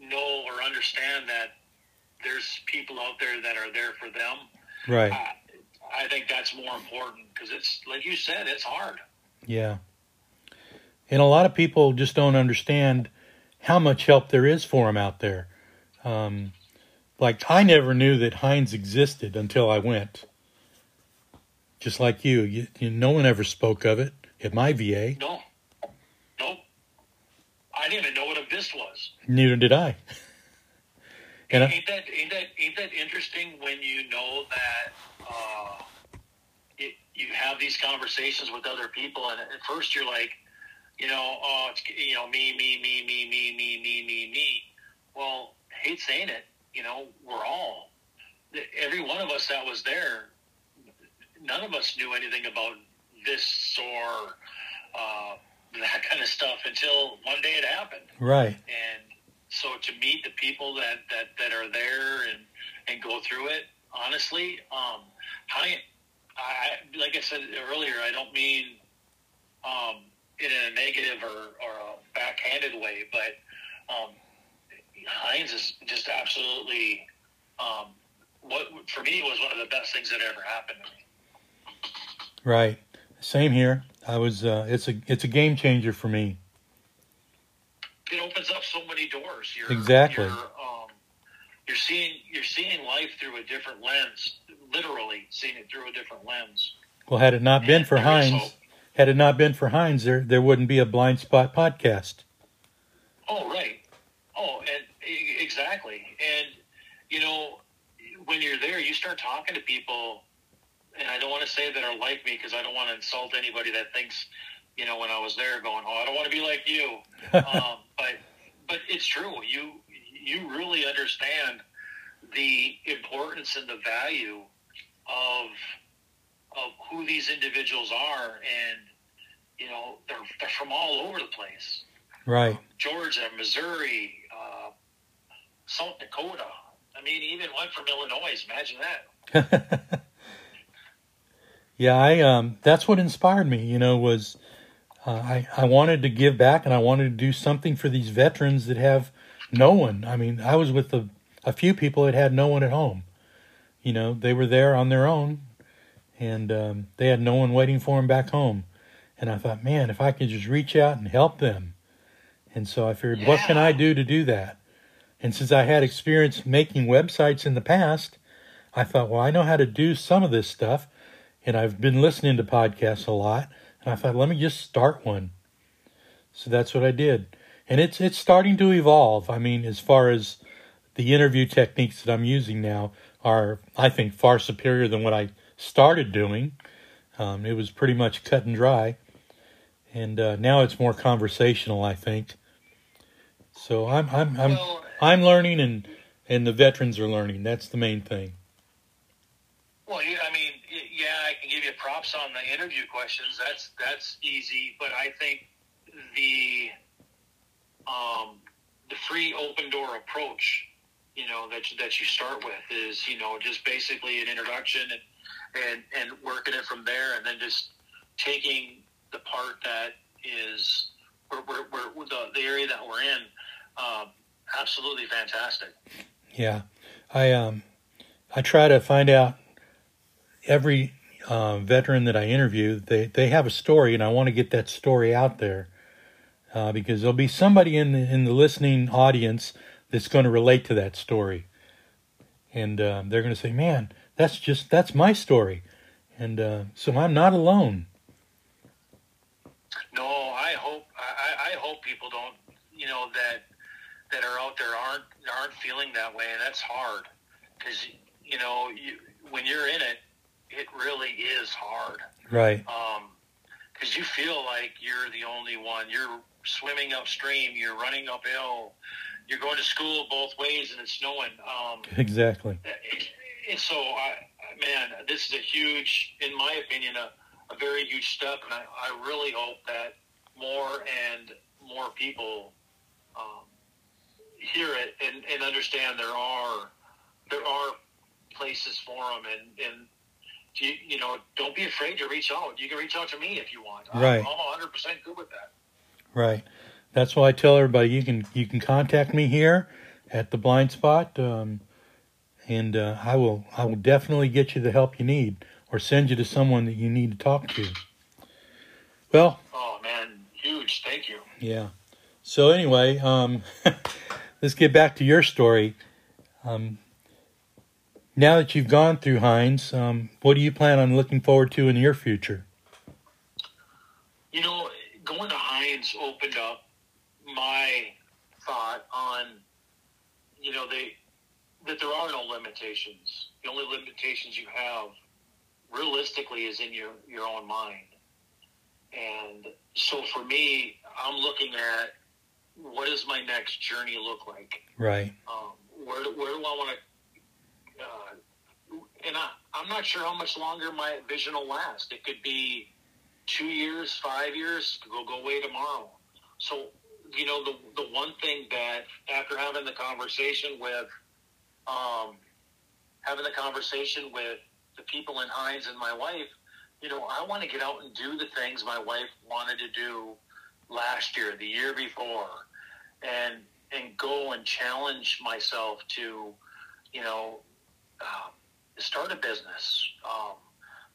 know or understand that there's people out there that are there for them, right? I, I think that's more important because it's like you said, it's hard. Yeah, and a lot of people just don't understand how much help there is for them out there. Um, like I never knew that Hines existed until I went. Just like you, you, you no one ever spoke of it at my VA. No, Nope. I didn't even know what a VIST was. Neither did I. and ain't, I, that ain't that ain't that interesting when you know that uh, it, you have these conversations with other people, and at first you're like, you know, oh, it's you know, me, me, me, me, me, me, me, me, me. Well, hate saying it, you know, we're all every one of us that was there. None of us knew anything about this or uh, that kind of stuff until one day it happened. Right. And so to meet the people that, that, that are there and, and go through it, honestly, um, I, I, like I said earlier, I don't mean, um, in a negative or, or a backhanded way, but, um, Hines is just absolutely, um, what for me was one of the best things that ever happened to me. Right. Same here. I was. Uh, it's a. It's a game changer for me. It opens up so many doors. You're, exactly. You're, um, you're seeing. You're seeing life through a different lens. Literally seeing it through a different lens. Well, had it not and been for Hines, had it not been for Hines, there there wouldn't be a blind spot podcast. Oh right. Oh, and exactly. And you know, when you're there, you start talking to people and I don't want to say that are like me because I don't want to insult anybody that thinks, you know, when I was there, going, "Oh, I don't want to be like you," *laughs* um, but but it's true. You you really understand the importance and the value of of who these individuals are, and you know, they're they're from all over the place. Right. Georgia, Missouri, uh, South Dakota. I mean, even one from Illinois. Imagine that. *laughs* Yeah, I um, that's what inspired me. You know, was uh, I I wanted to give back and I wanted to do something for these veterans that have no one. I mean, I was with a, a few people that had no one at home. You know, they were there on their own, and um, they had no one waiting for them back home. And I thought, man, if I could just reach out and help them. And so I figured, yeah. what can I do to do that? And since I had experience making websites in the past, I thought, well, I know how to do some of this stuff and I've been listening to podcasts a lot, and I thought, let me just start one. So that's what I did, and it's it's starting to evolve. I mean, as far as the interview techniques that I'm using now are, I think, far superior than what I started doing. Um, it was pretty much cut and dry, and uh, now it's more conversational. I think. So I'm I'm I'm well, I'm learning, and and the veterans are learning. That's the main thing. Well, I mean, yeah, I can give you props on the interview questions. That's that's easy, but I think the um, the free open door approach, you know, that that you start with is you know just basically an introduction and and and working it from there, and then just taking the part that is we're, we're, we're the, the area that we're in. Um, absolutely fantastic. Yeah, I um, I try to find out every uh, veteran that I interview. They they have a story, and I want to get that story out there uh, because there'll be somebody in the, in the listening audience that's going to relate to that story, and uh, they're going to say, "Man, that's just that's my story," and uh, so I'm not alone. No, I hope I, I hope people don't you know that that are out there aren't aren't feeling that way, and that's hard because you know you, when you're in it, it really is hard. Right. Um, because you feel like you're the only one. You're swimming upstream. You're running uphill. You're going to school both ways, and it's snowing. Um, *laughs* exactly. And so, I, man, this is a huge, in my opinion, a, a very huge step, and I, I really hope that more and more people um, hear it and, and understand there are there are places for them, and and you, you know, don't be afraid to reach out. You can reach out to me if you want. Right. I'm, I'm 100 percent good with that. Right. That's why I tell everybody you can you can contact me here at the Blind Spot, um, and uh, I will I will definitely get you the help you need, or send you to someone that you need to talk to. Well. Oh man, huge! Thank you. Yeah. So anyway, um, *laughs* let's get back to your story. Um, now that you've gone through Hines, um, what do you plan on looking forward to in your future? You know, going to Hines opened up my thought on, you know, they that there are no limitations. The only limitations you have, realistically, is in your your own mind. And so for me, I'm looking at what does my next journey look like? Right. Um, where, where do I want to and I, I'm not sure how much longer my vision will last. It could be two years, five years, go go away tomorrow. So, you know, the the one thing that after having the conversation with, um, having the conversation with the people in Hines and my wife, you know, I want to get out and do the things my wife wanted to do last year, the year before, and and go and challenge myself to, you know, um, start a business, um,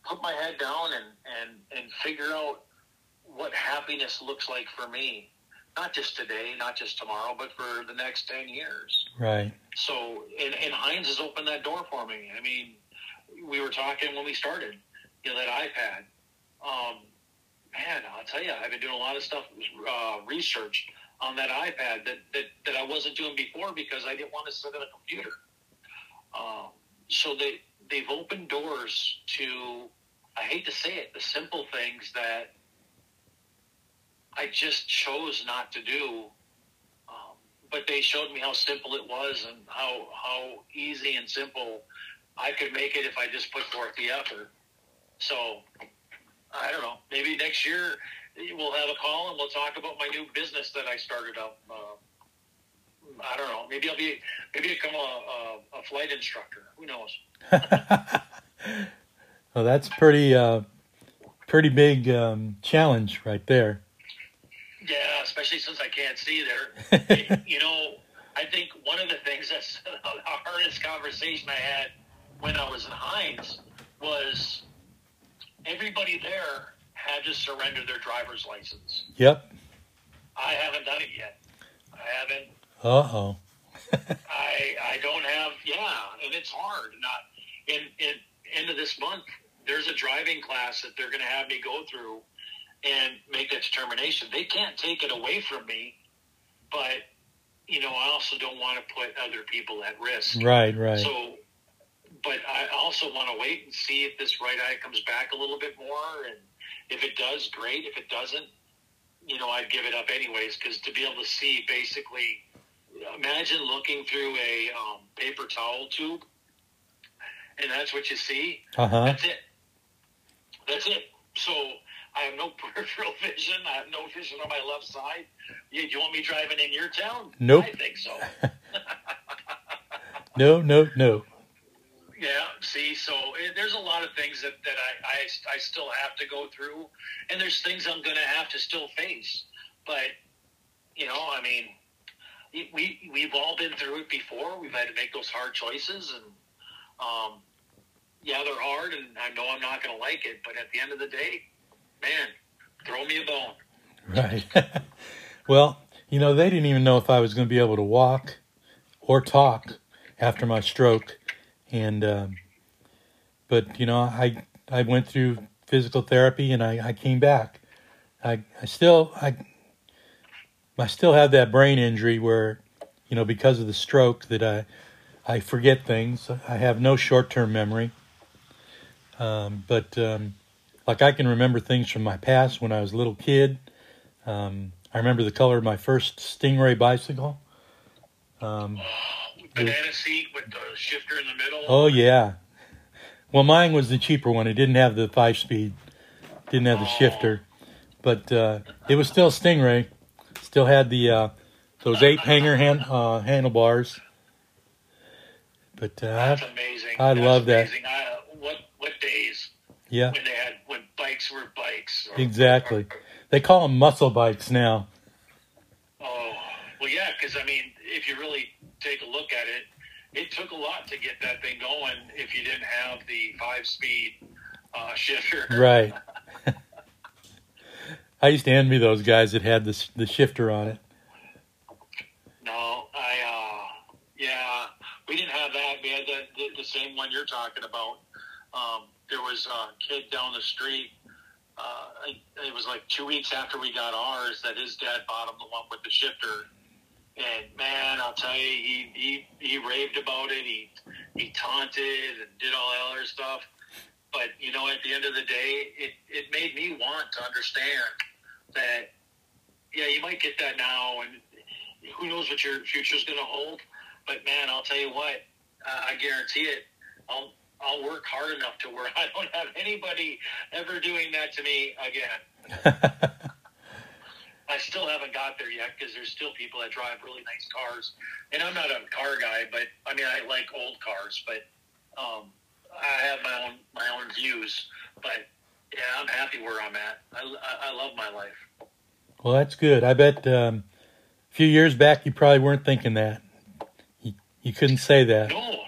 put my head down and, and, and figure out what happiness looks like for me. Not just today, not just tomorrow, but for the next 10 years. Right. So, and, and Hines has opened that door for me. I mean, we were talking when we started, you know, that iPad. Um, man, I'll tell you, I've been doing a lot of stuff, uh, research on that iPad that, that, that I wasn't doing before because I didn't want to sit at a computer. Um, so they they've opened doors to I hate to say it, the simple things that I just chose not to do. Um, but they showed me how simple it was and how how easy and simple I could make it if I just put forth the effort. So I don't know. Maybe next year we'll have a call and we'll talk about my new business that I started up. Uh, I don't know. Maybe I'll be maybe become a, a, a flight instructor. Who knows? *laughs* well, that's pretty uh, pretty big um, challenge right there. Yeah, especially since I can't see there. *laughs* you know, I think one of the things that's *laughs* the hardest conversation I had when I was in Hines was everybody there had to surrender their driver's license. Yep. I haven't done it yet. I haven't uh oh. I I don't have yeah, and it's hard. Not in in end of this month. There's a driving class that they're going to have me go through and make that determination. They can't take it away from me, but you know I also don't want to put other people at risk. Right, right. So, but I also want to wait and see if this right eye comes back a little bit more, and if it does, great. If it doesn't, you know I'd give it up anyways because to be able to see basically imagine looking through a um, paper towel tube, and that's what you see. Uh-huh. That's it. That's it. So I have no *laughs* peripheral vision. I have no vision on my left side. You, you want me driving in your town? Nope. I think so. no, no, no. Yeah. See, so it, there's a lot of things that, that I, I, I still have to go through, and there's things I'm going to have to still face. But you know, I mean, we we've all been through it before. We've had to make those hard choices, and um, yeah, they're hard, and I know I'm not going to like it. But at the end of the day, man, throw me a bone. Right. *laughs* well, you know, they didn't even know if I was going to be able to walk or talk after my stroke, and um, but you know, I I went through physical therapy and I, I came back. I I still I I still have that brain injury where, you know, because of the stroke that I I forget things. I have no short term memory. Um, but um, like I can remember things from my past when I was a little kid. Um, I remember the color of my first Stingray bicycle. Um, *sighs* Banana seat with the shifter in the middle. Oh yeah. Well, mine was the cheaper one. It didn't have the five speed, didn't have the oh. shifter, but uh, it was still Stingray. Still had the uh, those ape hanger hand uh, handlebars. But uh, that's amazing. I that's love amazing. that. I, what what days? Yeah. When they had when bikes were bikes. Or, exactly. Or, they call them muscle bikes now. Oh well, yeah. Because I mean, if you really take a look at it, it took a lot to get that thing going. If you didn't have the five speed uh, shifter. Right. *laughs* I used to envy those guys that had the the shifter on it. No, I uh, yeah, we didn't have that. We had the the, the same one you're talking about. Um, there was a kid down the street. Uh, it was like two weeks after we got ours that his dad bought him the one with the shifter. And man, I'll tell you, he, he, he raved about it. He, he taunted and did all that other stuff. But, you know, at the end of the day, it, it made me want to understand that yeah, you might get that now, and who knows what your future is going to hold. But man, I'll tell you what, uh, I guarantee it. I'll I'll work hard enough to where *laughs* I don't have anybody ever doing that to me again. *laughs* I still haven't got there yet because there's still people that drive really nice cars, and I'm not a car guy, but I mean I like old cars, but um, I have my own my own views. But yeah, I'm happy where I'm at. I, I, I love my life. Well, that's good. I bet um, a few years back you probably weren't thinking that. You, you couldn't say that. No,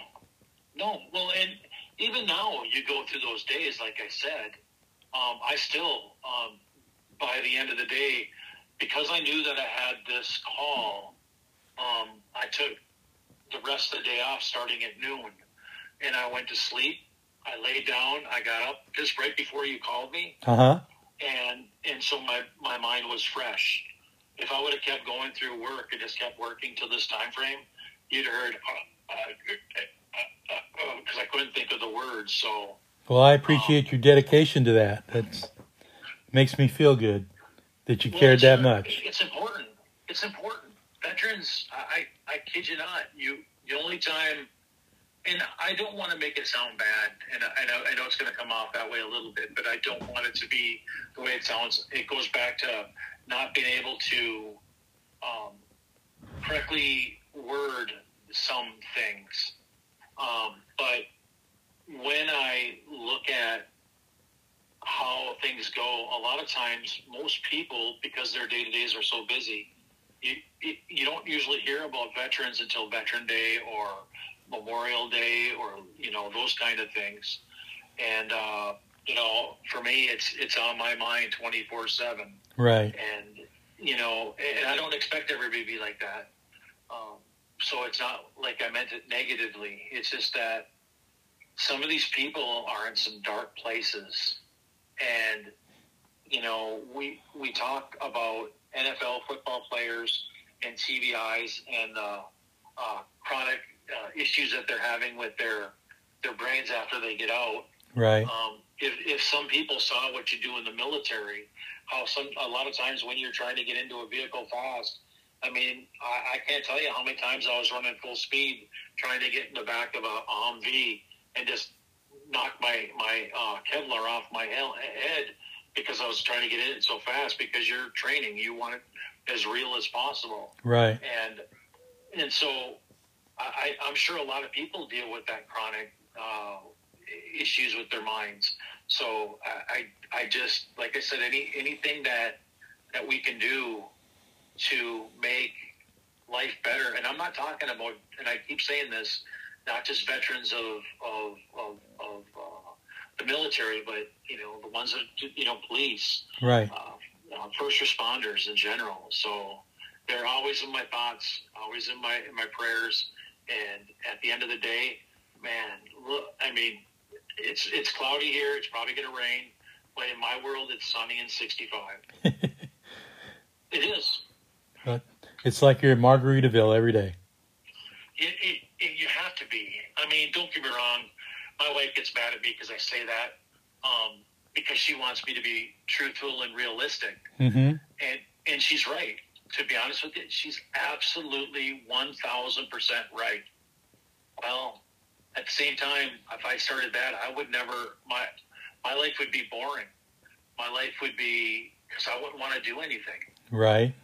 no. Well, and even now you go through those days, like I said, um, I still, um, by the end of the day, because I knew that I had this call, um, I took the rest of the day off starting at noon, and I went to sleep I laid down. I got up just right before you called me. Uh huh. And and so my my mind was fresh. If I would have kept going through work and just kept working till this time frame, you'd have heard because uh, uh, uh, uh I couldn't think of the words. So. Well, I appreciate um, your dedication to that. That makes me feel good that you well, cared that much. It's important. It's important. Veterans, I, I kid you not. You the only time and I don't want to make it sound bad, and I know, I know it's going to come off that way a little bit, but I don't want it to be the way it sounds. It goes back to not being able to um, correctly word some things. Um, but when I look at how things go, a lot of times, most people, because their day to days are so busy, you, you don't usually hear about veterans until Veteran Day or Memorial Day or you know those kind of things. And uh, you know, for me, it's it's on my mind twenty four seven. Right. And you know, and I don't expect everybody to be like that. Um, so it's not like I meant it negatively. It's just that some of these people are in some dark places, and you know, we we talk about NFL football players and TBIs and uh, uh, chronic uh, issues that they're having with their their brains after they get out. Right. Um, if, if some people saw what you do in the military, how some a lot of times when you're trying to get into a vehicle fast, I mean, I, I can't tell you how many times I was running full speed trying to get in the back of a Humvee and just knock my my uh, Kevlar off my head because I was trying to get in it so fast because you're training. You want it as real as possible. Right. And and so I, I'm sure a lot of people deal with that chronic uh, issues with their minds. So I, I just like I said, any anything that that we can do to make life better. And I'm not talking about, and I keep saying this, not just veterans of of of, of uh, the military, but you know the ones that you know police, right, uh, first responders in general. So they're always in my thoughts, always in my in my prayers. And at the end of the day, man, look, I mean, it's it's cloudy here. It's probably going to rain, but in my world, it's sunny and 65. *laughs* it is. But it's like you're at Margaritaville every day. It, it, it, you have to be. I mean, don't get me wrong. My wife gets mad at me because I say that um, because she wants me to be truthful and realistic, mm-hmm. and and she's right. To be honest with you, she's absolutely one thousand percent right. Well, at the same time, if I started that, I would never my my life would be boring. My life would be because I wouldn't want to do anything. Right.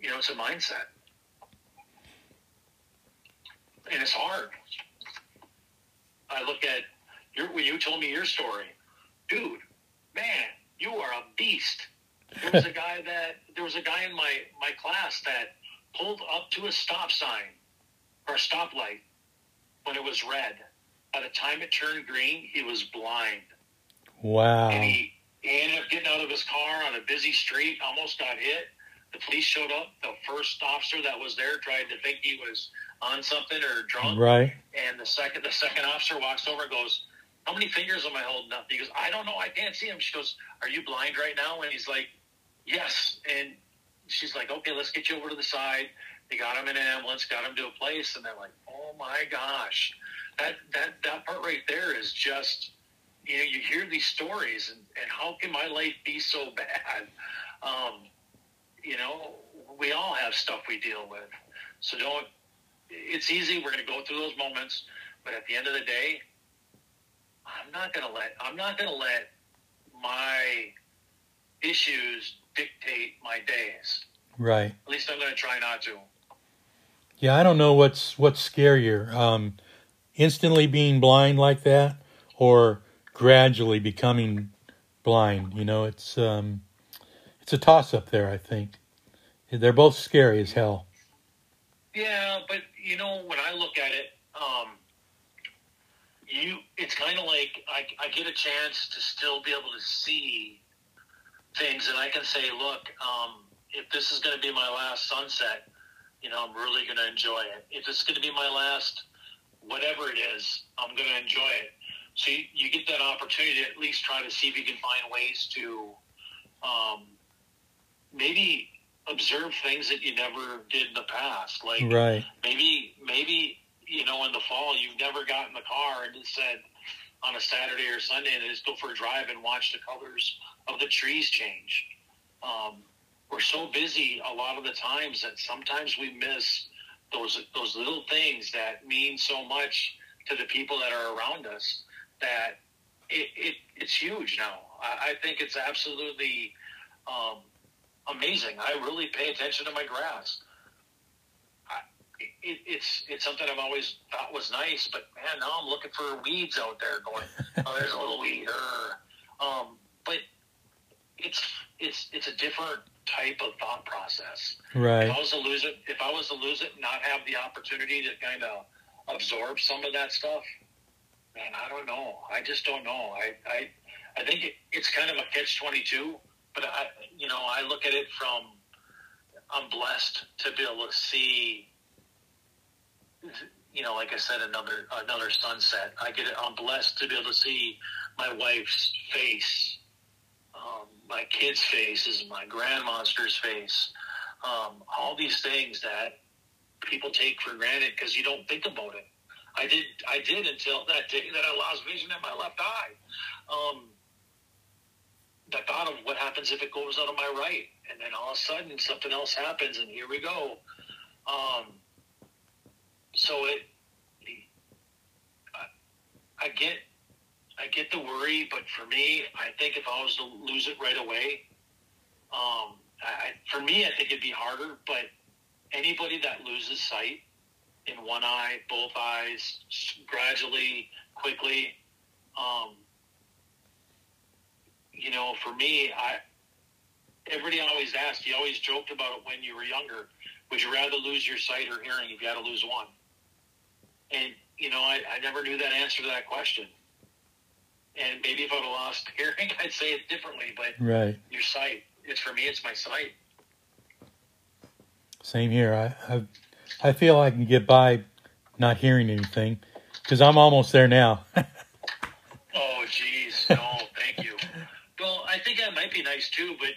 You know, it's a mindset, and it's hard. I look at your when you told me your story, dude. Man, you are a beast. There was a guy that there was a guy in my my class that pulled up to a stop sign or a stoplight when it was red. By the time it turned green, he was blind. Wow. And he, he ended up getting out of his car on a busy street, almost got hit. The police showed up. The first officer that was there tried to think he was on something or drunk. Right. And the second the second officer walks over and goes, How many fingers am I holding up? He goes, I don't know, I can't see him. She goes, Are you blind right now? And he's like, Yes. And she's like, Okay, let's get you over to the side. They got him in an ambulance, got him to a place, and they're like, "Oh my gosh, that that that part right there is just." You know, you hear these stories, and, and how can my life be so *laughs* bad? Um, you know, we all have stuff we deal with. So don't. It's easy. We're going to go through those moments, but at the end of the day, I'm not going to let. I'm not going to let my issues dictate my days. Right. At least I'm going to try not to. Yeah, I don't know what's what's scarier, um, instantly being blind like that, or gradually becoming blind. You know, it's um, it's a toss up there. I think they're both scary as hell. Yeah, but you know, when I look at it, um, you it's kind of like I, I get a chance to still be able to see things, and I can say, look, um, if this is going to be my last sunset you know, I'm really going to enjoy it. If it's going to be my last, whatever it is, I'm going to enjoy it. So you, you, get that opportunity to at least try to see if you can find ways to um, maybe observe things that you never did in the past. Like right. maybe, maybe, you know, in the fall, you've never gotten the car and said on a Saturday or Sunday and just go for a drive and watch the colors of the trees change. Um, we're so busy a lot of the times that sometimes we miss those those little things that mean so much to the people that are around us that it, it it's huge now. I, I think it's absolutely um, amazing. I really pay attention to my grass. It, it's it's something I've always thought was nice, but man, now I'm looking for weeds out there. Going, *laughs* oh, there's a little weed. Or, um, but it's it's it's a different type of thought process. Right. If I was to lose it, if I was to lose it, and not have the opportunity to kind of absorb some of that stuff, man, I don't know. I just don't know. I I, I think it, it's kind of a catch twenty two. But I, you know, I look at it from I'm blessed to be able to see. You know, like I said, another another sunset. I get. I'm blessed to be able to see my wife's face um, my kid's faces, my grandmonster's face, um, all these things that people take for granted because you don't think about it. I did, I did until that day that I lost vision in my left eye. Um, the thought of what happens if it goes out of my right, and then all of a sudden something else happens, and here we go. Um, so it, I, I get, I get the worry, but for me, I think if I was to lose it right away, um, I, for me, I think it'd be harder. But anybody that loses sight in one eye, both eyes, gradually, quickly, um, you know, for me, I everybody always asked. You always joked about it when you were younger. Would you rather lose your sight or hearing if you had to lose one? And you know, I, I never knew that answer to that question. And maybe if I'd have lost *laughs* hearing, I'd say it differently. But right, your sight. It's for me. It's my sight. Same here. I I, I feel I can get by not hearing anything because I'm almost there now. *laughs* oh, jeez. No, *laughs* oh, thank you. Well, I think that might be nice too, but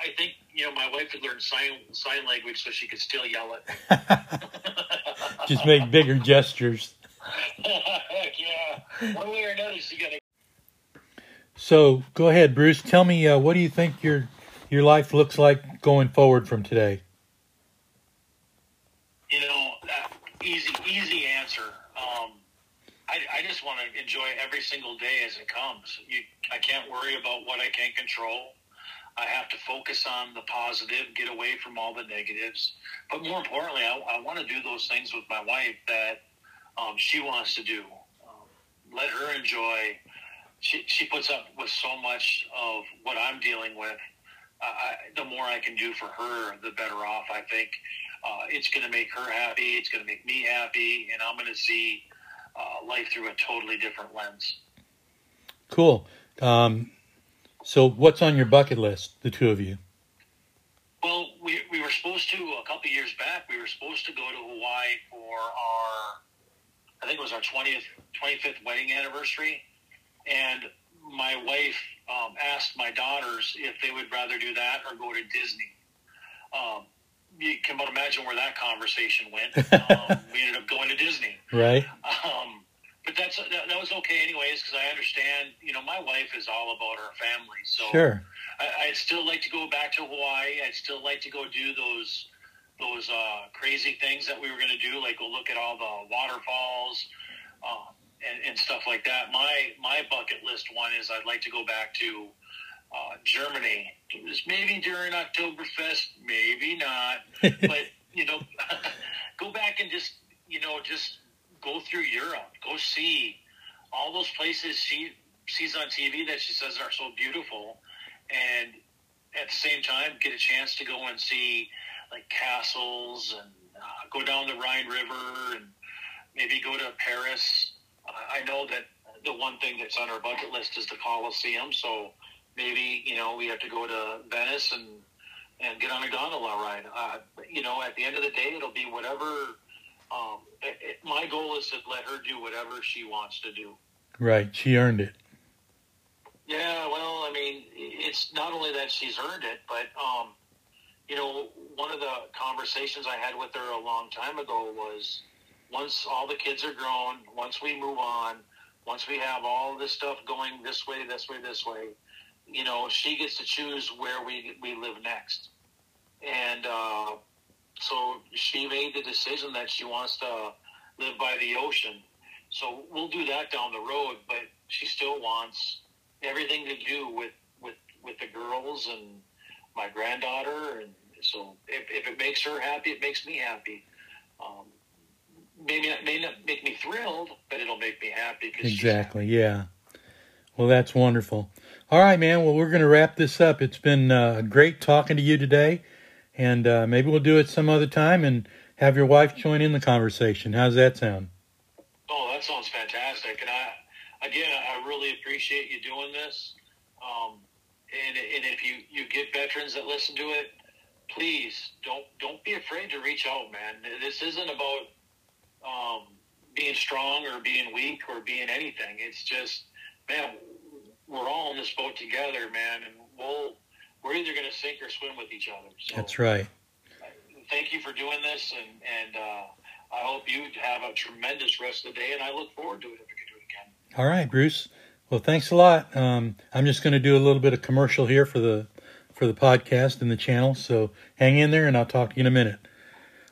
I think you know my wife could learn sign sign language so she could still yell it. *laughs* Just make bigger gestures. *laughs* yeah, one way or another, she got to. So go ahead, Bruce. Tell me, uh, what do you think your your life looks like going forward from today? You know, uh, easy easy answer. Um, I, I just want to enjoy every single day as it comes. You, I can't worry about what I can't control. I have to focus on the positive, get away from all the negatives. But more importantly, I, I want to do those things with my wife that um, she wants to do. Um, let her enjoy. She, she puts up with so much of what I'm dealing with. Uh, the more I can do for her, the better off I think. Uh, it's going to make her happy. It's going to make me happy, and I'm going to see uh, life through a totally different lens. Cool. Um, so, what's on your bucket list, the two of you? Well, we, we were supposed to, a couple years back, we were supposed to go to Hawaii for our, I think it was our 20th, 25th wedding anniversary. And my wife um, asked my daughters if they would rather do that or go to Disney. Um, you can but imagine where that conversation went. *laughs* Um, we ended up going to Disney. Right. Um, but that's that, that was okay anyways because I understand. You know, my wife is all about her family, so sure. I, would still like to go back to Hawaii. I'd still like to go do those those uh, crazy things that we were going to do, like go look at all the waterfalls uh, and, and stuff like that. My my bucket list one is I'd like to go back to uh, Germany. Maybe during Oktoberfest, maybe not, *laughs* but you know, *laughs* go back and just you know just go through Europe, go see all those places she sees on TV that she says are so beautiful, and at the same time get a chance to go and see like castles and uh, go down the Rhine River and maybe go to Paris. I know that the one thing that's on our bucket list is the Colosseum, so maybe you know we have to go to Venice and and get on a gondola ride. Uh, you know, at the end of the day, it'll be whatever um, it, it, my goal is to let her do whatever she wants to do. Right. She earned it. Yeah, well, I mean, it's not only that she's earned it, but, um, you know, one of the conversations I had with her a long time ago was once all the kids are grown, once we move on, once we have all this stuff going this way, this way, this way, you know, she gets to choose where we, we live next. And, uh, so she made the decision that she wants to live by the ocean. So we'll do that down the road, but she still wants everything to do with with with the girls and my granddaughter, and so if, if it makes her happy, it makes me happy. Um, maybe it may not make me thrilled, but it'll make me happy. Exactly. Yeah. Well, that's wonderful. All right, man. Well, we're going to wrap this up. It's been uh, great talking to you today and uh, maybe we'll do it some other time and have your wife join in the conversation. How's that sound? Oh, that sounds fantastic. And I, again, I really appreciate you doing this. Um, and, and if you, you get veterans that listen to it, please don't don't be afraid to reach out, man. This isn't about um, being strong or being weak or being anything. It's just, man, we're all in this boat together, man, and we'll we're either going to sink or swim with each other. So, That's right. Thank you for doing this, and and uh, I hope you have a tremendous rest of the day. And I look forward to it if we can do it again. All right, Bruce. Well, thanks a lot. Um, I'm just going to do a little bit of commercial here for the for the podcast and the channel. So hang in there, and I'll talk to you in a minute.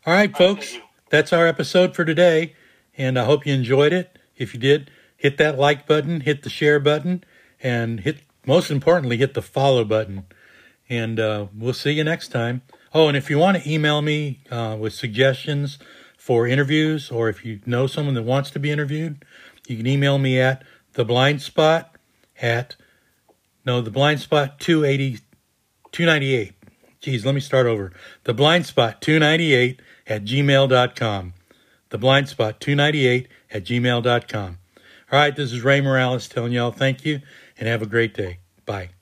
All right, folks. That's our episode for today, and I hope you enjoyed it. If you did, hit that like button, hit the share button, and hit most importantly hit the follow button. And uh, we'll see you next time. Oh, and if you want to email me uh, with suggestions for interviews, or if you know someone that wants to be interviewed, you can email me at the blind spot at no the blind spot 280 298 geez let me start over. The blind spot 298 at gmail.com the blind spot 298 at gmail.com all right this is ray morales telling y'all thank you and have a great day. Bye